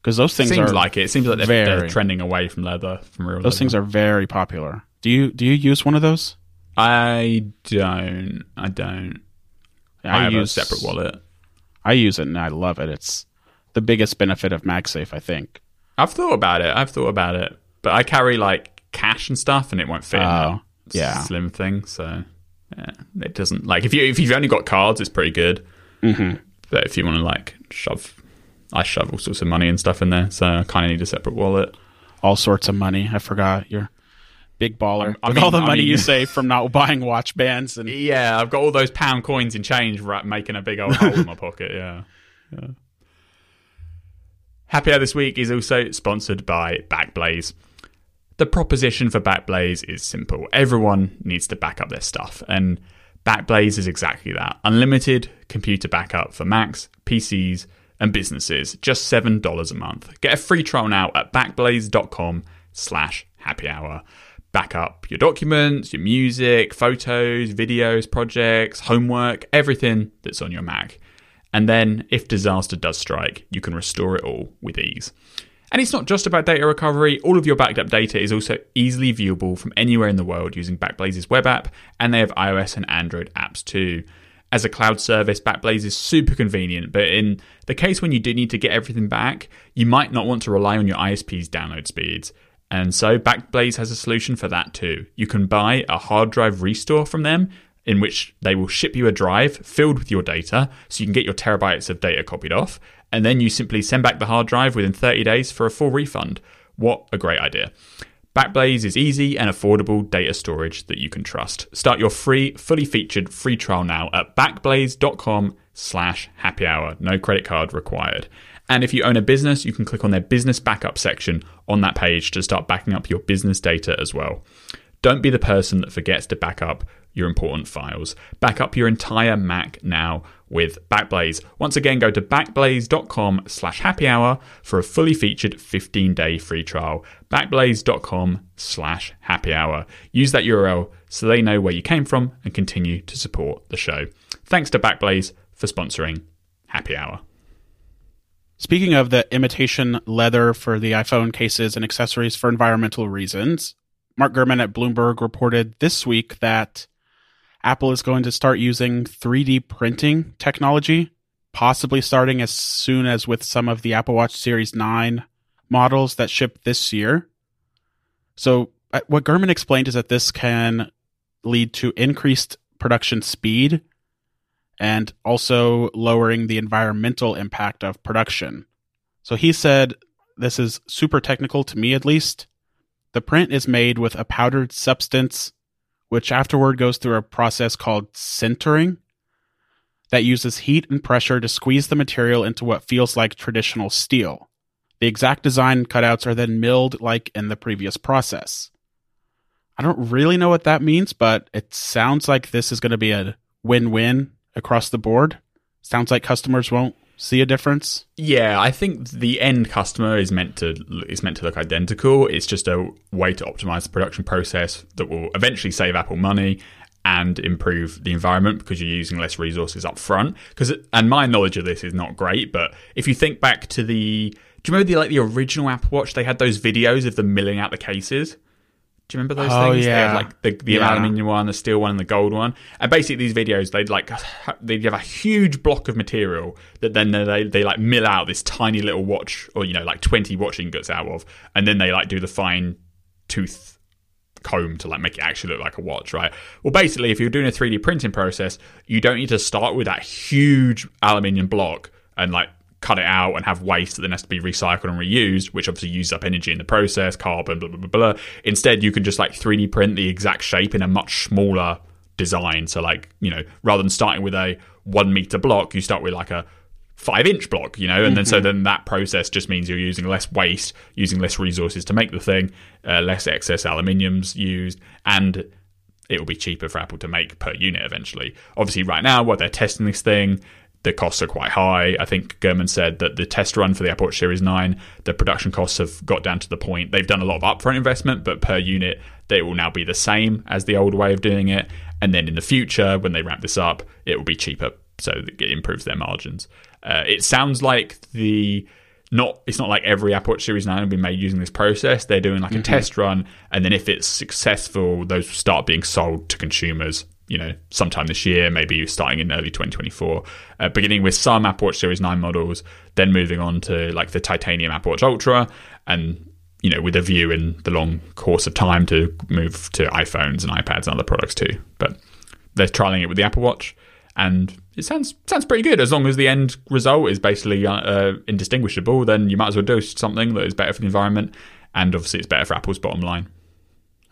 because those things Seems are like it. It seems like they're, they're trending away from leather, from real those leather. things are very popular. Do you do you use one of those? I don't. I don't. I, have use a separate wallet. I use it and I love it. It's the biggest benefit of MagSafe, I think. I've thought about it. I've thought about it, but I carry like cash and stuff, and it won't fit. in Oh, that yeah. slim thing. So yeah, it doesn't like if you if you've only got cards, it's pretty good. Mm-hmm. But if you want to like shove, I shove all sorts of money and stuff in there, so I kind of need a separate wallet. All sorts of money. I forgot you're big baller. I With mean- all the I money mean- you save from not buying watch bands and Yeah, I've got all those pound coins in change ra- making a big old hole in my pocket. Yeah. yeah. Happy Hour this week is also sponsored by Backblaze. The proposition for Backblaze is simple. Everyone needs to back up their stuff, and Backblaze is exactly that. Unlimited computer backup for Macs, PCs, and businesses. Just $7 a month. Get a free trial now at backblaze.com slash happy hour. Back up your documents, your music, photos, videos, projects, homework, everything that's on your Mac. And then, if disaster does strike, you can restore it all with ease. And it's not just about data recovery, all of your backed up data is also easily viewable from anywhere in the world using Backblaze's web app, and they have iOS and Android apps too. As a cloud service, Backblaze is super convenient, but in the case when you do need to get everything back, you might not want to rely on your ISP's download speeds. And so Backblaze has a solution for that too. You can buy a hard drive restore from them, in which they will ship you a drive filled with your data so you can get your terabytes of data copied off, and then you simply send back the hard drive within 30 days for a full refund. What a great idea! Backblaze is easy and affordable data storage that you can trust. Start your free, fully featured free trial now at backblaze.com slash happy hour. No credit card required. And if you own a business, you can click on their business backup section on that page to start backing up your business data as well. Don't be the person that forgets to back up your important files. Back up your entire Mac now with Backblaze. Once again, go to backblaze.com slash happy hour for a fully featured 15-day free trial. backblaze.com slash happy hour. Use that URL so they know where you came from and continue to support the show. Thanks to Backblaze for sponsoring Happy Hour. Speaking of the imitation leather for the iPhone cases and accessories for environmental reasons, Mark Gurman at Bloomberg reported this week that Apple is going to start using 3D printing technology, possibly starting as soon as with some of the Apple Watch Series 9 models that ship this year. So, uh, what Gurman explained is that this can lead to increased production speed and also lowering the environmental impact of production. So he said, This is super technical to me at least. The print is made with a powdered substance, which afterward goes through a process called sintering that uses heat and pressure to squeeze the material into what feels like traditional steel. The exact design cutouts are then milled like in the previous process. I don't really know what that means, but it sounds like this is going to be a win win across the board. Sounds like customers won't see a difference. Yeah, I think the end customer is meant to is meant to look identical. It's just a way to optimize the production process that will eventually save Apple money and improve the environment because you're using less resources up front. Because and my knowledge of this is not great, but if you think back to the do you remember the like the original Apple Watch? They had those videos of them milling out the cases. Do you remember those Oh, things? They yeah. had like the, the Yeah. aluminium one, the steel one, and the gold one. And basically, these videos they'd like they'd have a huge block of material that then they they like mill out this tiny little watch, or you know, like twenty watch ingots out of, and then they like do the fine tooth comb to like make it actually look like a watch, right? Well, basically, if you're doing a 3D printing process, you don't need to start with that huge aluminium block and like cut it out and have waste that then has to be recycled and reused, which obviously uses up energy in the process, carbon, blah, blah, blah, blah. Instead, you can just like 3D print the exact shape in a much smaller design. So, like, you know, rather than starting with a one meter block, you start with like a five inch block, you know, and then so then that process just means you're using less waste, using less resources to make the thing, uh, less excess aluminiums used, and it will be cheaper for Apple to make per unit eventually. Obviously, right now, while they're testing this thing, the costs are quite high. I think Gurman said that the test run for the Apple Watch Series 9, the production costs have got down to the point. They've done a lot of upfront investment, but per unit, they will now be the same as the old way of doing it. And then in the future, when they ramp this up, it will be cheaper, so it improves their margins. Uh, it sounds like the not it's not like every Apple Watch Series 9 will be made using this process. They're doing like a test run, and then if it's successful, those start being sold to consumers. You know, sometime this year, maybe starting in early 2024, uh, beginning with some Apple Watch Series 9 models, then moving on to like the titanium Apple Watch Ultra, and you know, with a view in the long course of time to move to iPhones and iPads and other products too. But they're trialing it with the Apple Watch, and it sounds sounds pretty good. As long as the end result is basically uh, indistinguishable, then you might as well do something that is better for the environment, and obviously it's better for Apple's bottom line.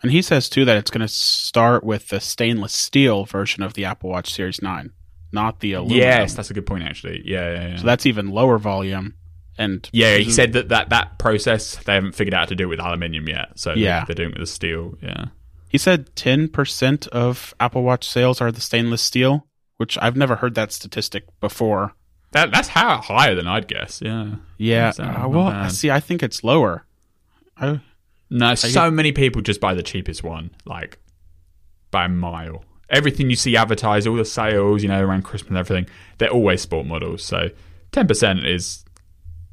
And he says too that it's going to start with the stainless steel version of the Apple Watch Series 9, not the aluminum. Yes, that's a good point actually. Yeah, yeah, yeah. So that's even lower volume. And yeah, he said that, that that process they haven't figured out how to do it with aluminium yet. So Yeah. they're doing it with the steel. Yeah. he said 10% of Apple Watch sales are the stainless steel, which I've never heard that statistic before. That that's how higher than I'd guess. Yeah. Yeah. Uh, uh, well, bad. see, I think it's lower. I, No, so many people just buy the cheapest one, like by a mile. Everything you see advertised, all the sales, you know, around Christmas and everything, they're always sport models. So ten percent is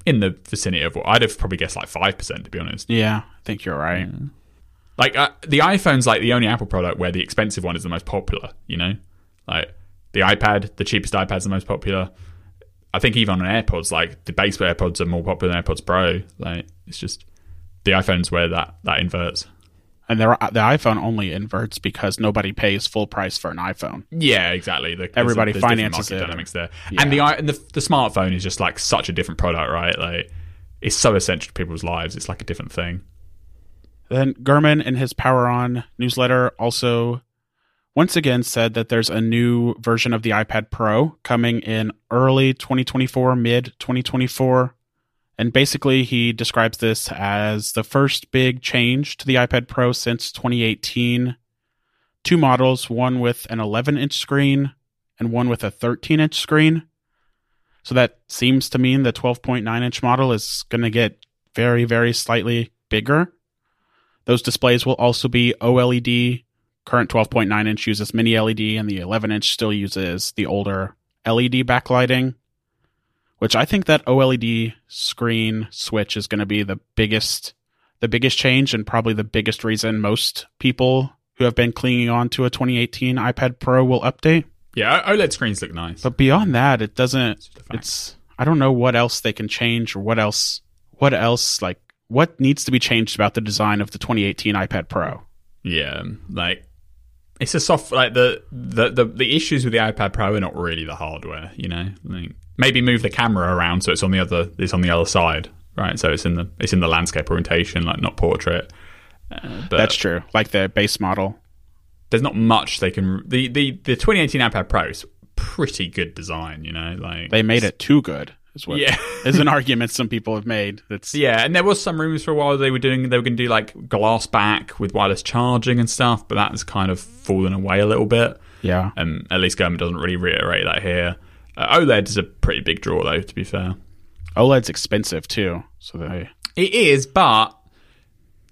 in the vicinity of what I'd have probably guessed like five percent to be honest. yeah, I think you're right. Like uh, the iPhone's like the only Apple product where the expensive one is the most popular. You know, like the iPad, the cheapest iPad's the most popular. I think even on AirPods, like the base AirPods are more popular than AirPods Pro. Like it's just the iPhone's where that that inverts. And the, uh, the iPhone only inverts because nobody pays full price for an iPhone. Yeah, exactly. The, Everybody there's different finances market it. Dynamics there, Yeah. and the and the the smartphone is just like such a different product, right? Like it's so essential to people's lives. It's like a different thing. Then Gurman in his Power On newsletter also once again said that there's a new version of the iPad Pro coming in early 2024, mid 2024. And basically, he describes this as the first big change to the iPad Pro since 2018. Two models, one with an 11 inch screen and one with a 13 inch screen. So that seems to mean the 12.9 inch model is going to get very, very slightly bigger. Those displays will also be OLED. Current 12.9 inch uses mini LED, and the 11 inch still uses the older LED backlighting which I think that OLED screen switch is going to be the biggest the biggest change and probably the biggest reason most people who have been clinging on to a 2018 iPad Pro will update. Yeah, OLED screens look nice. But beyond that, it doesn't It's just a fact. it's I don't know what else they can change or what else what else like what needs to be changed about the design of the 2018 iPad Pro. Yeah, like it's a soft like the, the the the issues with the iPad Pro are not really the hardware, you know. Like maybe move the camera around so it's on the other it's on the other side, right? So it's in the it's in the landscape orientation, like not portrait. Uh, but That's true. Like the base model. there's not much they can. The the the 2018 iPad Pro is pretty good design, you know. Like They made it too good. Is what Yeah. is an argument some people have made. That's Yeah, and there was some rumors for a while they were doing they were going to do like glass back with wireless charging and stuff, but that's kind of fallen away a little bit. yeah. Um, at least Gurman doesn't really reiterate that here. Uh, OLED is a pretty big draw, though. To be fair, OLED's expensive too. So they it is. But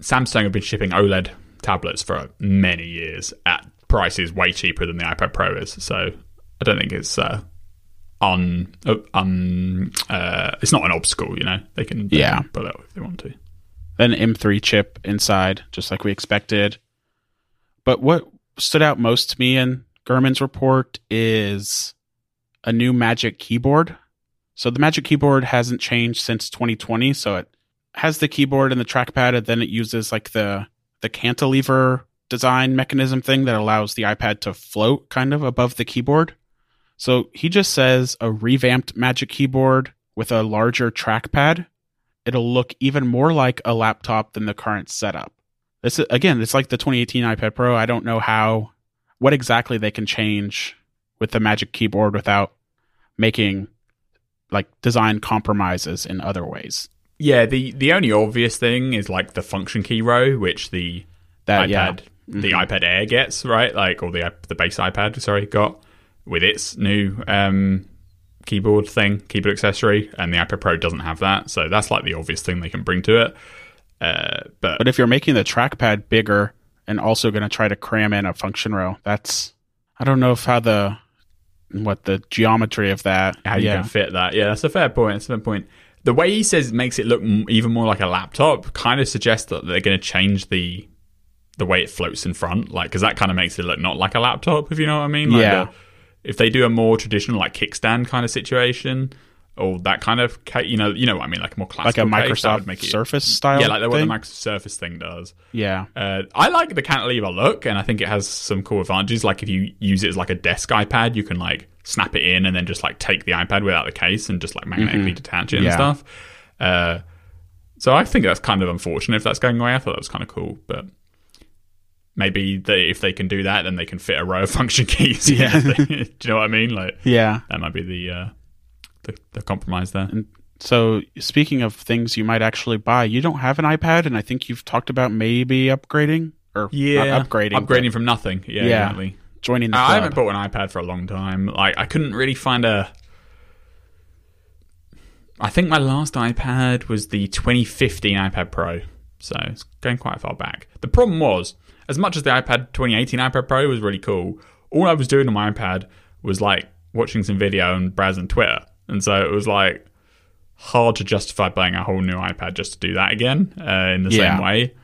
Samsung have been shipping OLED tablets for many years at prices way cheaper than the iPad Pro is. So I don't think it's uh, on uh, um uh, it's not an obstacle. You know, they can they Yeah. can pull it if they want to. an M3 chip inside, just like we expected. But what stood out most to me in Gurman's report is a new Magic Keyboard. So the Magic Keyboard hasn't changed since 2020. So it has the keyboard and the trackpad, and then it uses like the the cantilever design mechanism thing that allows the iPad to float kind of above the keyboard. So he just says a revamped Magic Keyboard with a larger trackpad it'll look even more like a laptop than the current setup. This is, again, it's like the 2018 iPad Pro. I don't know how, what exactly they can change with the Magic Keyboard without making like design compromises in other ways. Yeah, the the only obvious thing is like the function key row, which the That iPad, yeah, the mm-hmm. iPad Air gets right, like or the the base iPad, sorry, got with its new um, keyboard thing, keyboard accessory, and the iPad Pro doesn't have that. So that's like the obvious thing they can bring to it. Uh, but but if you're making the trackpad bigger and also going to try to cram in a function row, that's I don't know if how the what the geometry of that. how you yeah, can fit that. Yeah, that's a fair point. That's a fair point. The way he says makes it look even more like a laptop kind of suggests that they're going to change the the way it floats in front, like because that kind of makes it look not like a laptop, if you know what I mean. Like Yeah. the- if they do a more traditional like kickstand kind of situation, or that kind of you know you know what I mean, like a more like a case, Microsoft make it, Surface style. yeah, like what the. Microsoft Surface thing does. yeah, Uh, I like the cantilever look, and I think it has some cool advantages. Like if you use it as like a desk iPad, you can like snap it in and then just like take the iPad without the case and just like magnetically detach it and Yeah. stuff. Uh, so I think that's kind of unfortunate if that's going away. I thought that was kind of cool, but maybe they, if they can do that, then they can fit a row of function keys. Yeah. do you know what I mean? Like yeah. that might be the uh, the, the compromise there. And So, speaking of things you might actually buy, you don't have an iPad, and I think you've talked about maybe upgrading or not upgrading, upgrading from nothing. Yeah, Yeah. exactly. joining the I club. haven't bought an iPad for a long time. Like I couldn't really find a. I think my last iPad was the 2015 iPad Pro, so it's going quite far back. The problem was, as much as the iPad 2018 iPad Pro was really cool, all I was doing on my iPad was like watching some video and browsing Twitter, and so it was like hard to justify buying a whole new iPad just to do that again uh, in the Yeah. same way.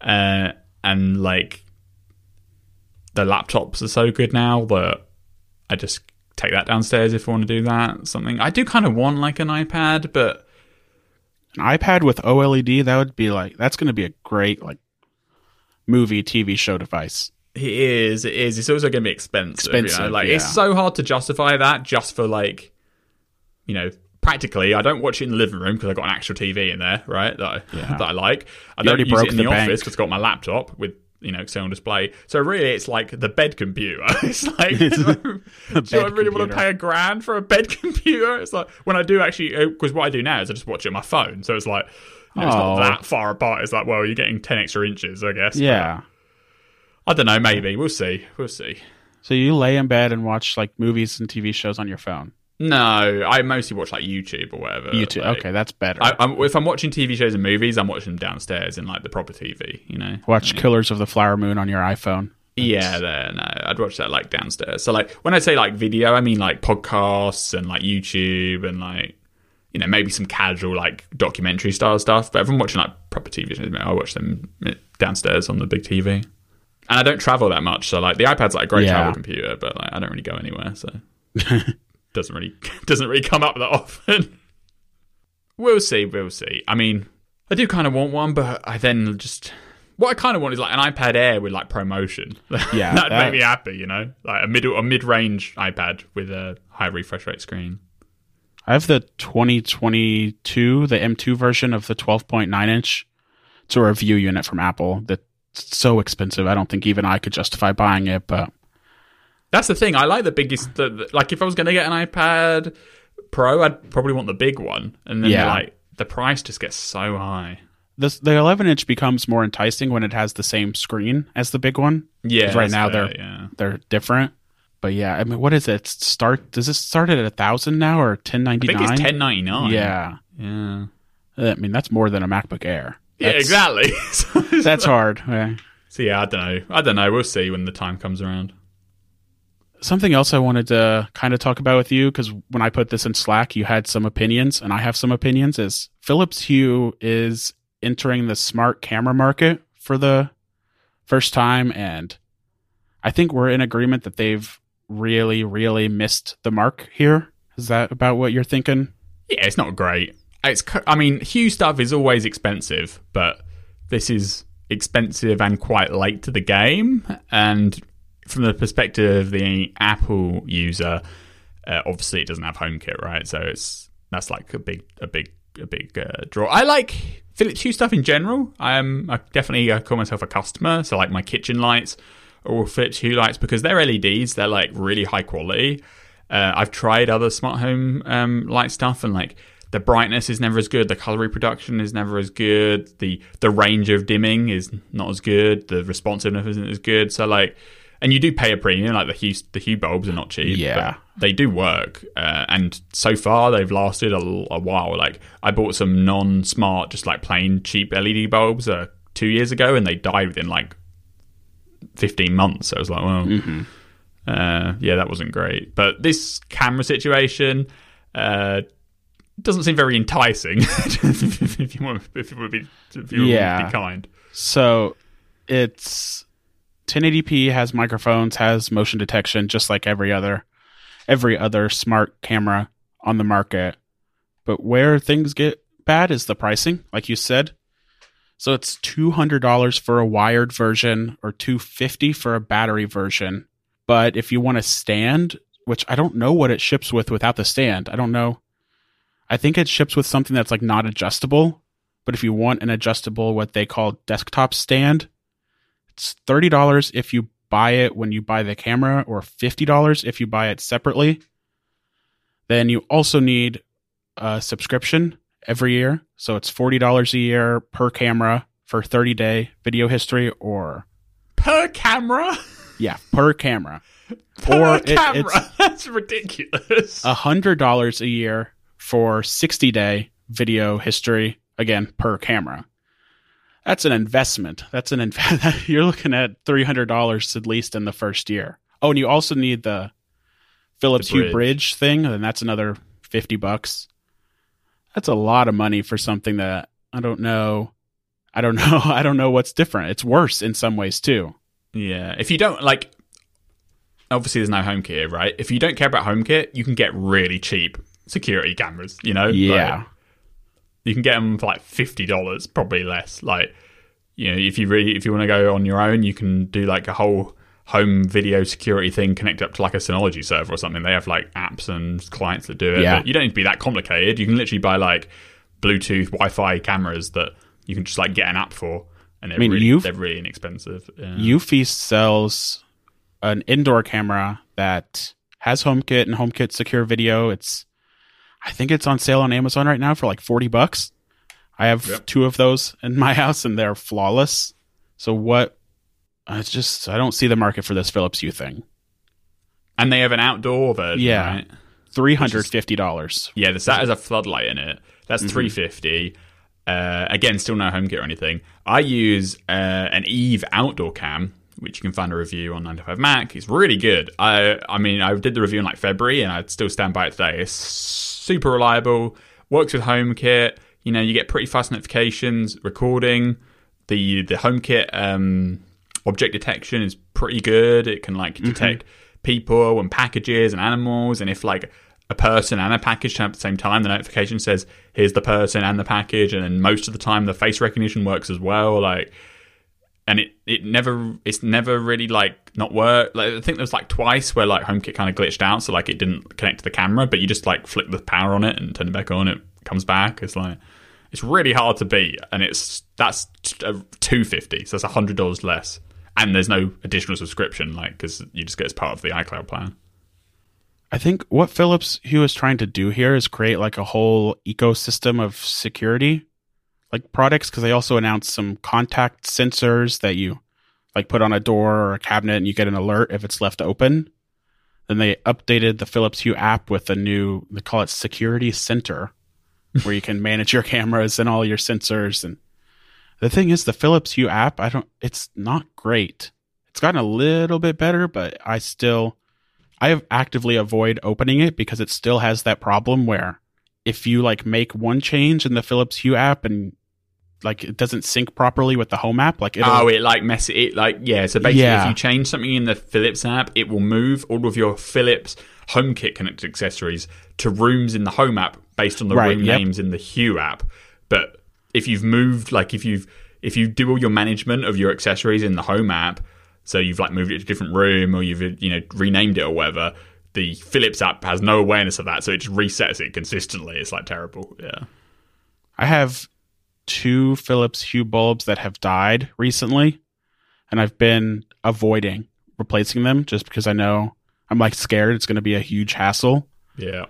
Uh, and like the laptops are so good now that I just take that downstairs if I want to do that. Something I do kind of want like an iPad, but an iPad with OLED. That would be like that's going to be a great like movie, TV show device. it is, it is. It's also going to be expensive. you know? Like yeah. it's so hard to justify that just for like, you know. Practically, I don't watch it in the living room because I've got an actual TV in there, right? That I, Yeah. that I like. I You don't use it in the the, office because I've got my laptop with you know external display. So really, it's like the bed computer. it's like, It's do I bed really want to pay a grand for a bed computer? It's like when I do actually, oh, because what I do now is I just watch it on my phone. So it's like. You know, it's Oh. not that far apart. It's like, well, you're getting ten extra inches, I guess. Yeah. I don't know. Maybe we'll see. We'll see. So you lay in bed and watch like movies and TV shows on your phone. No, I mostly watch like YouTube or whatever. YouTube. Like, okay, that's better. I, I'm, if I'm watching TV shows and movies, I'm watching them downstairs in like the proper TV. You know. watch Killers of the Flower Moon on your iPhone. Yeah, there. No, I'd watch that like downstairs. So like when I say like video, I mean like podcasts and like YouTube and like you know maybe some casual like documentary style stuff. But if I'm watching like proper TV shows, I watch them eh, downstairs on the big TV. And I don't travel that much, so like the iPad's like a great Yeah. travel computer, but like I don't really go anywhere, so doesn't really doesn't really come up that often. we'll see, we'll see. I mean, I do kind of want one, but I then just what I kind of want is like an iPad Air with like promotion. Yeah, that'd that- make me happy, you know, like a middle a mid range iPad with a high refresh rate screen. I have the 2022, the M2 version of the 12.9 inch. It's a review unit from Apple that's so expensive. I don't think even I could justify buying it, but That's the thing. I like the biggest. The, the- like if I was going to get an iPad Pro, I'd probably want the big one, and then Yeah. like the price just gets so high. the the 11 inch becomes more enticing when it has the same screen as the big one. Yeah. right now fair, they're yeah. they're different. But yeah, I mean, what is it? Start? Does this start at a thousand now or ten ninety nine? I think it's ten ninety nine. Yeah, yeah, I mean that's more than a MacBook Air. yeah, exactly. That's hard. Yeah. so yeah, I don't know. I don't know. We'll see when the time comes around. Something else I wanted to kind of talk about with you because when I put this in Slack, you had some opinions, and I have some opinions. Is Philips Hue is entering the smart camera market for the first time, and I think we're in agreement that they've really, really missed the mark here. Is that about what you're thinking? Yeah, it's not great. It's. I mean, Hue stuff is always expensive, but this is expensive and quite late to the game. And from the perspective of the Apple user, uh, obviously it doesn't have HomeKit, right? So it's that's like a big, a big, a big uh, draw. I like Philips Hue stuff in general. I'm I definitely uh, call myself a customer. So like my kitchen lights all Philips Hue lights because they're LEDs. They're like really high quality. Uh, I've tried other smart home um, light stuff, and like the brightness is never as good. The color reproduction is never as good. The the range of dimming is not as good. The responsiveness isn't as good. So like, and you do pay a premium. Like the Hue the Hue bulbs are not cheap. Yeah. but they do work. Uh, and so far they've lasted a, a while. Like I bought some non-smart, just like plain cheap LED bulbs uh, two years ago, and they died within like 15 months. So I was like, well, uh, yeah, that wasn't great. But this camera situation uh, doesn't seem very enticing. if you want, if you want to be, if you want Yeah. to be kind. So it's 1080p has microphones, has motion detection, just like every other every other smart camera on the market. But where things get bad is the pricing, like you said. So it's two hundred dollars for a wired version or two fifty for a battery version. But if you want a stand, which I don't know what it ships with without the stand, I don't know. I think it ships with something that's like not adjustable. But if you want an adjustable, what they call desktop stand, it's thirty dollars if you buy it when you buy the camera, or fifty dollars if you buy it separately. Then you also need a subscription every year, so it's forty dollars a year per camera for thirty day video history, or Per camera? yeah, per camera, Per or it- camera? it's That's ridiculous. a hundred dollars a year for 60 day video history again per camera that's an investment that's an inv- you're looking at $300 at least in the first year oh and you also need the philips The hue bridge. bridge thing and that's another 50 bucks that's a lot of money for something that i don't know i don't know i don't know what's different it's worse in some ways too Yeah, if you don't like, obviously there's no HomeKit, here, right? If you don't care about home HomeKit, you can get really cheap security cameras. You know, yeah Like, you can get them for like fifty dollars, probably less. Like, you know, if you really if you want to go on your own, you can do like a whole home video security thing connected up to like a Synology server or something. They have like apps and clients that do it. Yeah. But you don't need to be that complicated. You can literally buy like Bluetooth Wi-Fi cameras that you can just like get an app for, and they're I mean, really, Euf- they're really inexpensive. Yeah. Eufy sells an indoor camera that has HomeKit and HomeKit secure video. It's, I think it's on sale on Amazon right now for like 40 bucks. I have Yep. two of those in my house and they're flawless. So what, it's just, I don't see the market for this Philips Hue thing. and they have an outdoor version, Yeah. right? $350. Yeah, the that has a floodlight in it. That's Mm-hmm. three fifty. Uh, again, still no HomeKit or anything. I use uh, an Eve outdoor cam, which you can find a review on 9to5Mac. It's really good. I I mean, I did the review in like February, and I still stand by it today. It's super reliable. Works with HomeKit. You know, you get pretty fast notifications. Recording the the HomeKit um, object detection is pretty good. It can like mm-hmm. detect people and packages and animals, and if like a person and a package turn up at the same time, the notification says here's the person and the package, and then most of the time the face recognition works as well. Like, and it it never it's never really like not work. Like I think there was like twice where like HomeKit kind of glitched out, so like it didn't connect to the camera, but you just like flick the power on it and turn it back on, it comes back. It's like it's really hard to beat, and it's that's uh, two fifty, so that's hundred dollars less, and there's no additional subscription, like because you just get as part of the iCloud plan. I think what Philips Hue is trying to do here is create like a whole ecosystem of security like products because they also announced some contact sensors that you like put on a door or a cabinet and you get an alert if it's left open. Then they updated the Philips Hue app with a new they call it security center where you can manage your cameras and all your sensors and the thing is the Philips Hue app I don't it's not great. It's gotten a little bit better but I still I have actively avoid opening it because it still has that problem where if you like make one change in the Philips Hue app and like it doesn't sync properly with the home app, like it'll, Oh, it like mess it like yeah. So basically, Yeah. if you change something in the Philips app, it will move all of your Philips HomeKit connected accessories to rooms in the Home app based on the Right, room yep. names in the Hue app. But if you've moved, like if you've if you do all your management of your accessories in the Home app, so you've like moved it to a different room or you've you know renamed it or whatever. The Philips app has no awareness of that, so it just resets it consistently. It's like terrible. Yeah. I have two Philips Hue bulbs that have died recently, and I've been avoiding replacing them just because I know I'm like scared it's going to be a huge hassle. Yeah.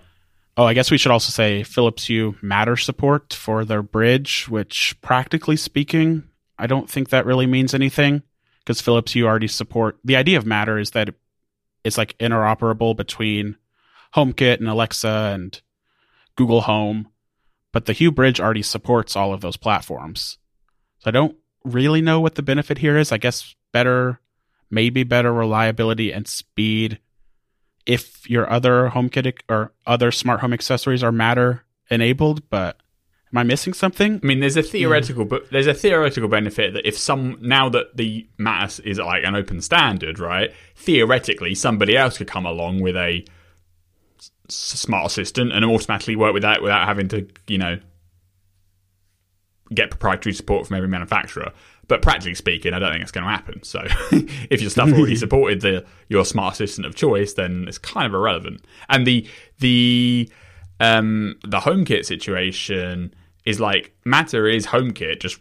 Oh, I guess we should also say Philips Hue Matter support for their bridge, which practically speaking, I don't think that really means anything because Philips Hue already support. The idea of Matter is that it's like interoperable between HomeKit and Alexa and Google Home, but the Hue Bridge already supports all of those platforms. So I don't really know what the benefit here is. I guess better, maybe better reliability and speed if your other HomeKit or other smart home accessories are Matter enabled, but am I missing something? I mean, there's a hmm. theoretical, but there's a theoretical benefit that if some now that the Matter is like an open standard, right? Theoretically, somebody else could come along with a s- smart assistant and automatically work with that without having to, you know, get proprietary support from every manufacturer. But practically speaking, I don't think it's going to happen. So, if your stuff already supported the your smart assistant of choice, then it's kind of irrelevant. And the the um, the HomeKit situation is like Matter is HomeKit just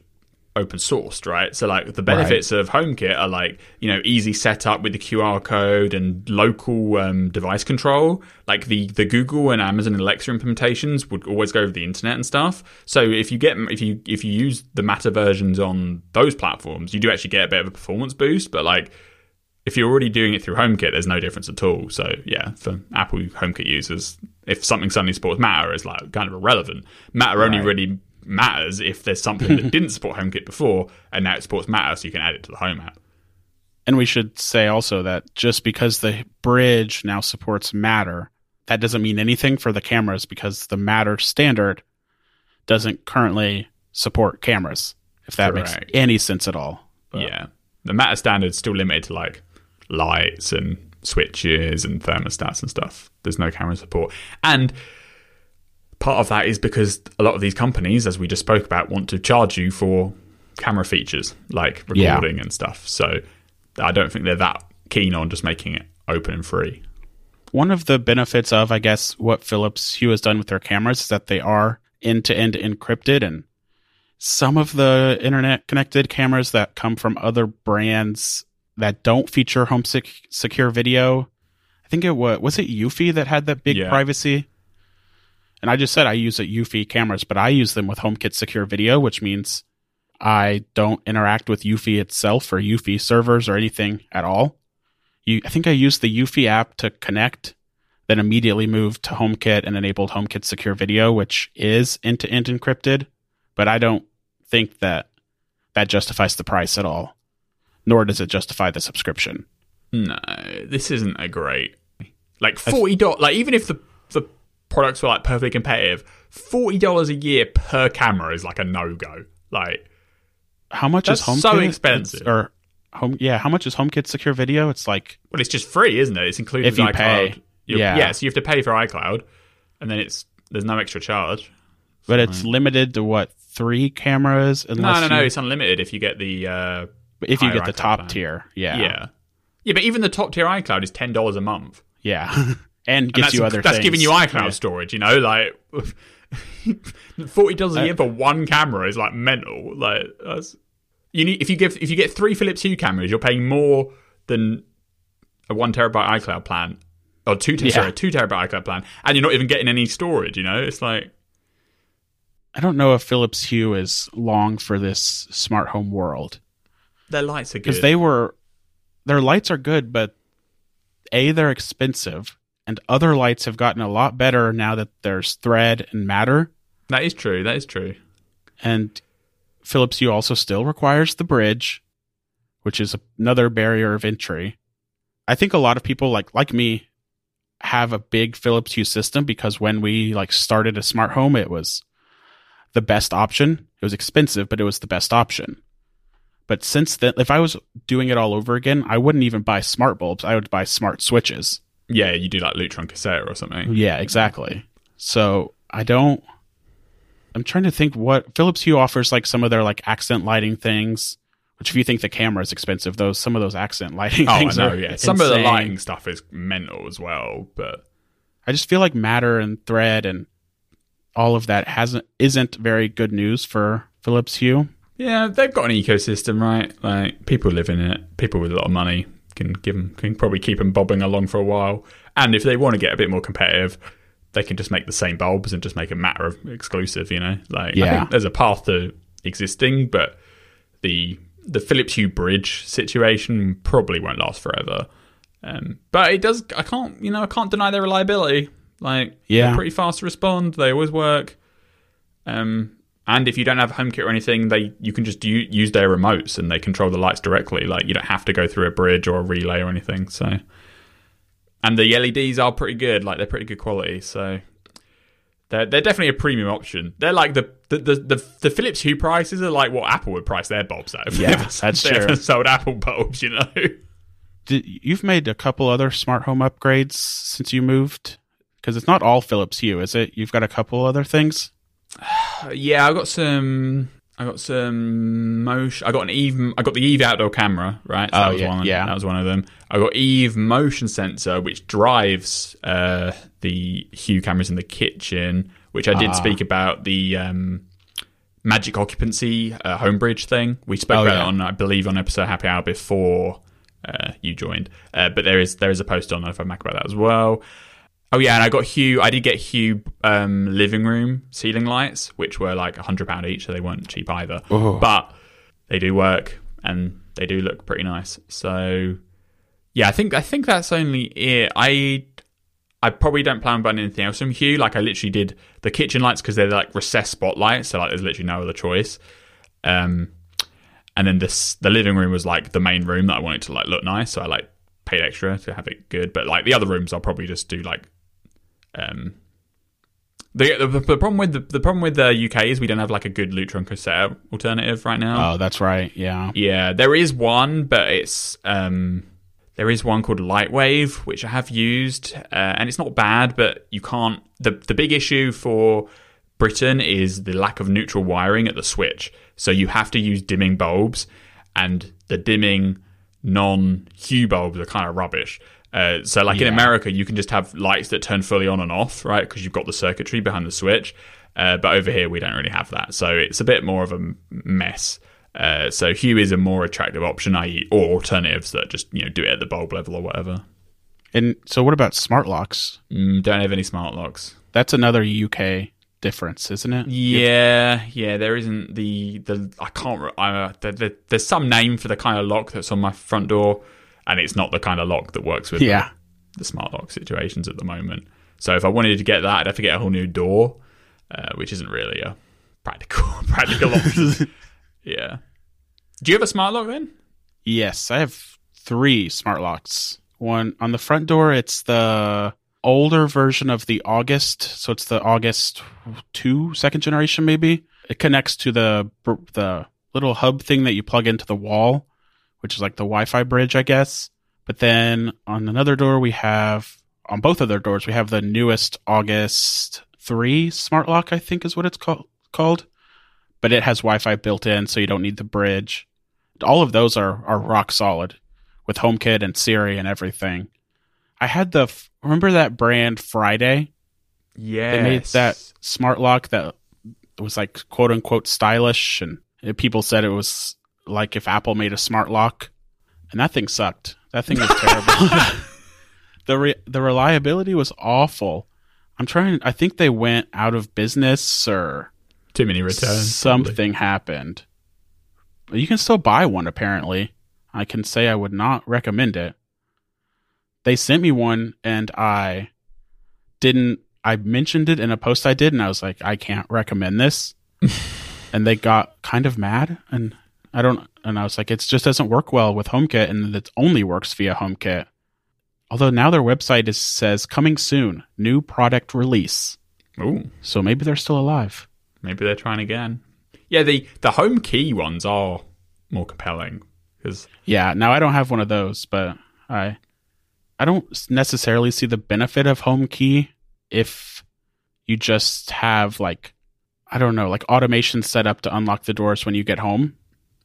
open sourced, right? So like the benefits of HomeKit are like you know easy setup with the QR code and local um, device control. Like the the Google and Amazon Alexa implementations would always go over the internet and stuff. So if you get if you if you use the Matter versions on those platforms, you do actually get a bit of a performance boost. But like if you're already doing it through HomeKit, there's no difference at all. So yeah, for Apple HomeKit users, if something suddenly supports Matter, is like kind of irrelevant. Matter only really matters if there's something that didn't support HomeKit before and now it supports Matter, so you can add it to the Home app. And we should say also that just because the bridge now supports Matter, that doesn't mean anything for the cameras because the Matter standard doesn't currently support cameras, if that makes any sense at all. Yeah, the Matter standard's still limited to like lights and switches and thermostats and stuff. There's no camera support, and part of that is because a lot of these companies, as we just spoke about, want to charge you for camera features like Yeah. recording and stuff. So I don't think they're that keen on just making it open and free. One of the benefits of, I guess, what Philips Hue has done with their cameras is that they are end to end encrypted and some of the internet connected cameras that come from other brands that don't feature home sec- secure video. I think it was was it Eufy that had that big Yeah. privacy. And I just said I use it Eufy cameras, but I use them with HomeKit secure video, which means I don't interact with Eufy itself or Eufy servers or anything at all. You, I think I used the Eufy app to connect, then immediately moved to HomeKit and enabled HomeKit secure video, which is end-to-end encrypted. But I don't think that that justifies the price at all, nor does it justify the subscription. No, this isn't a great like forty dollars. Like even if the the products were like perfectly competitive, forty dollars a year per camera is like a no go. Like How much is HomeKit? so expensive. Or home? Yeah, how much is HomeKit secure video? It's like well, it's just free, isn't it? It's included If you iCloud. pay. Yeah. yeah. So you have to pay for iCloud, and then it's there's no extra charge. but it's limited to what three cameras No, no, no. you- It's unlimited if you get the uh, if you get the iCloud top plan. tier yeah yeah. yeah, But even the top tier iCloud is ten dollars a month. yeah and And gives that's, you other that's things. giving you iCloud Yeah. storage. You know, like forty dollars Uh, a year for one camera is like mental. Like that's you need if you give if you get three Philips Hue cameras, you're paying more than a one terabyte iCloud plan or two ter- Yeah. sorry, two terabyte iCloud plan, and you're not even getting any storage. You know, it's like I don't know if Philips Hue is long for this smart home world their lights are good. because they were their lights are good, but a they're expensive, and other lights have gotten a lot better now that there's thread and matter, that is true. That is true. and Philips Hue also still requires the bridge, which is another barrier of entry. I think a lot of people like like me have a big Philips Hue system because when we like started a smart home, it was the best option. It was expensive, but it was the best option. But since then, if I was doing it all over again, I wouldn't even buy smart bulbs. I would buy smart switches. Yeah, you do like Lutron Caséta or something. Yeah, exactly. So I don't. I'm trying to think what Philips Hue offers, like some of their like accent lighting things. Which, if you think the camera is expensive, those some of those accent lighting Oh, I things know. are Yeah, some of the lighting stuff is mental as well, but I just feel like Matter and Thread and all of that hasn't isn't very good news for Philips Hue. Yeah, they've got an ecosystem, right? Like people live in it. People with a lot of money can give them, can probably keep them bobbing along for a while. And if they want to get a bit more competitive, they can just make the same bulbs and just make a matter of exclusive. You know, like Yeah. there's a path to existing, but the the Philips Hue bridge situation probably won't last forever. Um, but it does. I can't, you know, I can't deny their reliability. Like, Yeah. they're pretty fast to respond. They always work. Um, and if you don't have a HomeKit or anything, they you can just u- use their remotes and they control the lights directly. Like you don't have to go through a bridge or a relay or anything. So, and the LEDs are pretty good. Like they're pretty good quality. So. They're, they're definitely a premium option. They're like the the, the, the the Philips Hue prices are like what Apple would price their bulbs at. If Yeah, ever- that's they true. ever sold Apple bulbs, you know. Did, you've made a couple other smart home upgrades since you moved, because it's not all Philips Hue, is it? You've got a couple other things. Uh, yeah, I got some. I got some motion. I got an Eve. I got the Eve outdoor camera. Right. So Oh, that was yeah, one. yeah. That was one of them. I got Eve motion sensor, which drives uh, the Hue cameras in the kitchen. Which I did Ah. speak about the um, magic occupancy uh, homebridge thing. We spoke Oh, about yeah. it on, I believe, on episode Happy Hour before uh, you joined. Uh, but there is there is a post on Over Mac about that as well. Oh yeah, and I got Hue. I did get Hue um, living room ceiling lights, which were like a hundred pound each, so they weren't cheap either. Oh. But they do work and they do look pretty nice. So yeah, I think I think that's only it. I I probably don't plan on buying anything else from Hue. Like I literally did the kitchen lights because they're like recessed spotlights, so like there's literally no other choice. Um, and then this the living room was like the main room that I wanted to like look nice, so I like paid extra to have it good. But like the other rooms, I'll probably just do like um. The, the, the problem with the, the problem with the UK is we don't have like a good Lutron Caséta alternative right now. Oh, that's right. Yeah. Yeah, there is one, but it's um, there is one called Lightwave, which I have used, uh, and it's not bad, but you can't. the The big issue for Britain is the lack of neutral wiring at the switch, so you have to use dimming bulbs, and the dimming non hue bulbs are kind of rubbish. Uh, so, like in America, you can just have lights that turn fully on and off, right? Because you've got the circuitry behind the switch. Uh, but over here, we don't really have that. So it's a bit more of a mess. Uh, so Hue is a more attractive option, i.e., or alternatives that just you know do it at the bulb level or whatever. And so, what about smart locks? Mm, don't have any smart locks. That's another UK difference, isn't it? Yeah, yeah. There isn't the the I can't. re- Uh, the, the, there's some name for the kind of lock that's on my front door, and it's not the kind of lock that works with Yeah. the, the smart lock situations at the moment. So if I wanted to get that, I'd have to get a whole new door, uh, which isn't really a practical practical option. yeah. Do you have a smart lock then? Yes, I have three smart locks. One on the front door, it's the older version of the August, so it's the August 2 second generation maybe. It connects to the the little hub thing that you plug into the wall, which is like the Wi-Fi bridge, I guess. But then on another door we have on both of their doors we have the newest August 3 smart lock, I think is what it's called called. But it has Wi-Fi built in so you don't need the bridge all of those are are rock solid with HomeKit and Siri and everything. I had the remember that brand Friday. Yeah. They made that smart lock that was like quote unquote stylish, and people said it was like if Apple made a smart lock, and that thing sucked. That thing was terrible. the re- the reliability was awful. I'm trying. I think they went out of business or Too many returns. probably. something happened. But You can still buy one, apparently. I can say I would not recommend it. They sent me one, and I didn't. I mentioned it in a post I did, and I was like, I can't recommend this. and they got kind of mad, and I don't. And I was like, it just doesn't work well with HomeKit, and it only works via HomeKit. Although now their website is, says coming soon, new product release. Ooh. So maybe they're still alive. Maybe they're trying again. Yeah, the the home key ones are more compelling because Yeah, now I don't have one of those, but I I don't necessarily see the benefit of home key if you just have like I don't know, like automation set up to unlock the doors when you get home.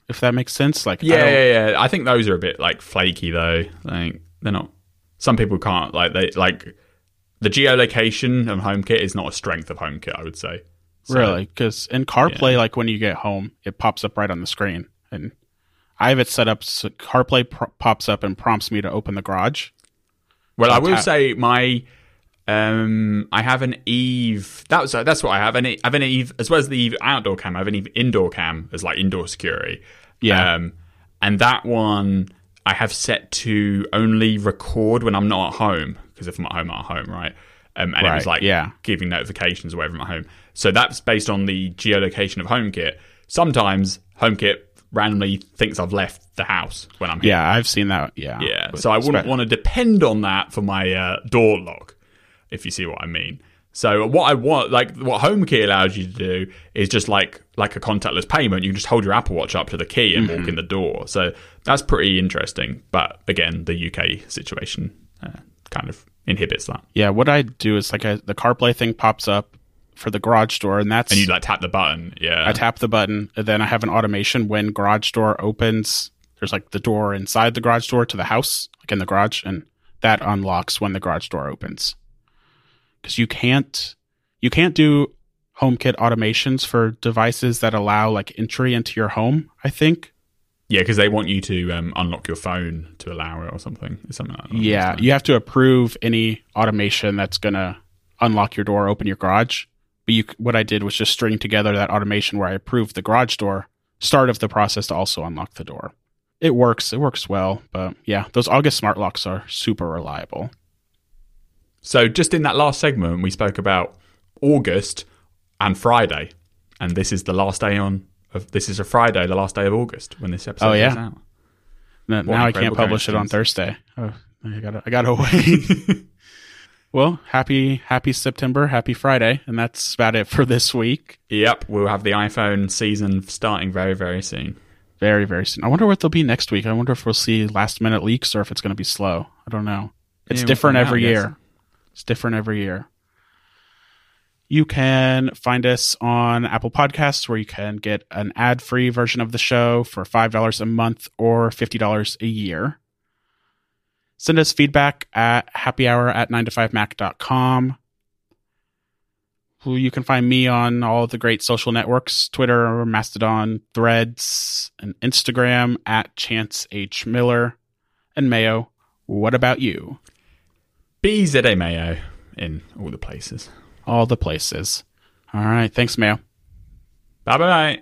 If that makes sense. Like yeah, yeah, yeah. I think those are a bit like flaky though. Like they're not. Some people can't like they like the geolocation of HomeKit is not a strength of HomeKit. I would say. So- really because in CarPlay like when you get home, it pops up right on the screen and I have it set up so CarPlay pro- pops up and prompts me to open the garage. Well, I will tap- say my um I have an Eve. That's that's what I have. An E- I have an Eve as well as the Eve outdoor cam. I have an Eve indoor cam as like indoor security. Yeah. Um, and that one I have set to only record when I'm not at home because if I'm at home, I'm at home, right? Um, and it was like yeah. giving notifications away from at home. So that's based on the geolocation of HomeKit. Sometimes HomeKit randomly thinks I've left the house when I'm here. Yeah, I've seen that. Yeah. Yeah, so I wouldn't want to depend on that for my uh, door lock, if you see what I mean. So what I want, like what HomeKey allows you to do, is just like like a contactless payment. You can just hold your Apple Watch up to the key and Mm-hmm. walk in the door. So that's pretty interesting. But again, the UK situation uh, kind of inhibits that. Yeah, what I do is like I, the CarPlay thing pops up for the garage door, and that's And you like tap the button, yeah. I tap the button, and then I have an automation when garage door opens. There's like the door inside the garage door to the house, like in the garage, and that unlocks when the garage door opens. Because you can't you can't do HomeKit automations for devices that allow like entry into your home. I think. yeah, because they want you to um, unlock your phone to allow it or something. Something like that. Yeah, you have to approve any automation that's gonna unlock your door, open your garage. But you, what I did was just string together that automation where I approved the garage door start of the process to also unlock the door. It works. It works well. But yeah, those August smart locks are super reliable. So, just in that last segment, we spoke about August and Friday, and this is the last day on. Of, this is a Friday, the last day of August when this episode Oh, yeah? out. N- Now I can't publish it on. Thursday. Oh, I gotta, I gotta wait. well, happy, happy September, happy Friday, and that's about it for this week. Yep, we'll have the iPhone season starting very, very soon. Very, very soon. I wonder what they'll be next week. I wonder if we'll see last minute leaks or if it's going to be slow. I don't know. It's Yeah, different every year. It's different every year. You can find us on Apple Podcasts where you can get an ad free version of the show for $5 a month or $50 a year. Send us feedback at happyhour at 9to5mac.com. You can find me on all the great social networks Twitter, Mastodon, Threads, and Instagram at Chance H. Miller. And Mayo, what about you? BZA Mayo in all the places. All the places. All right. Thanks, Mayo. Bye bye.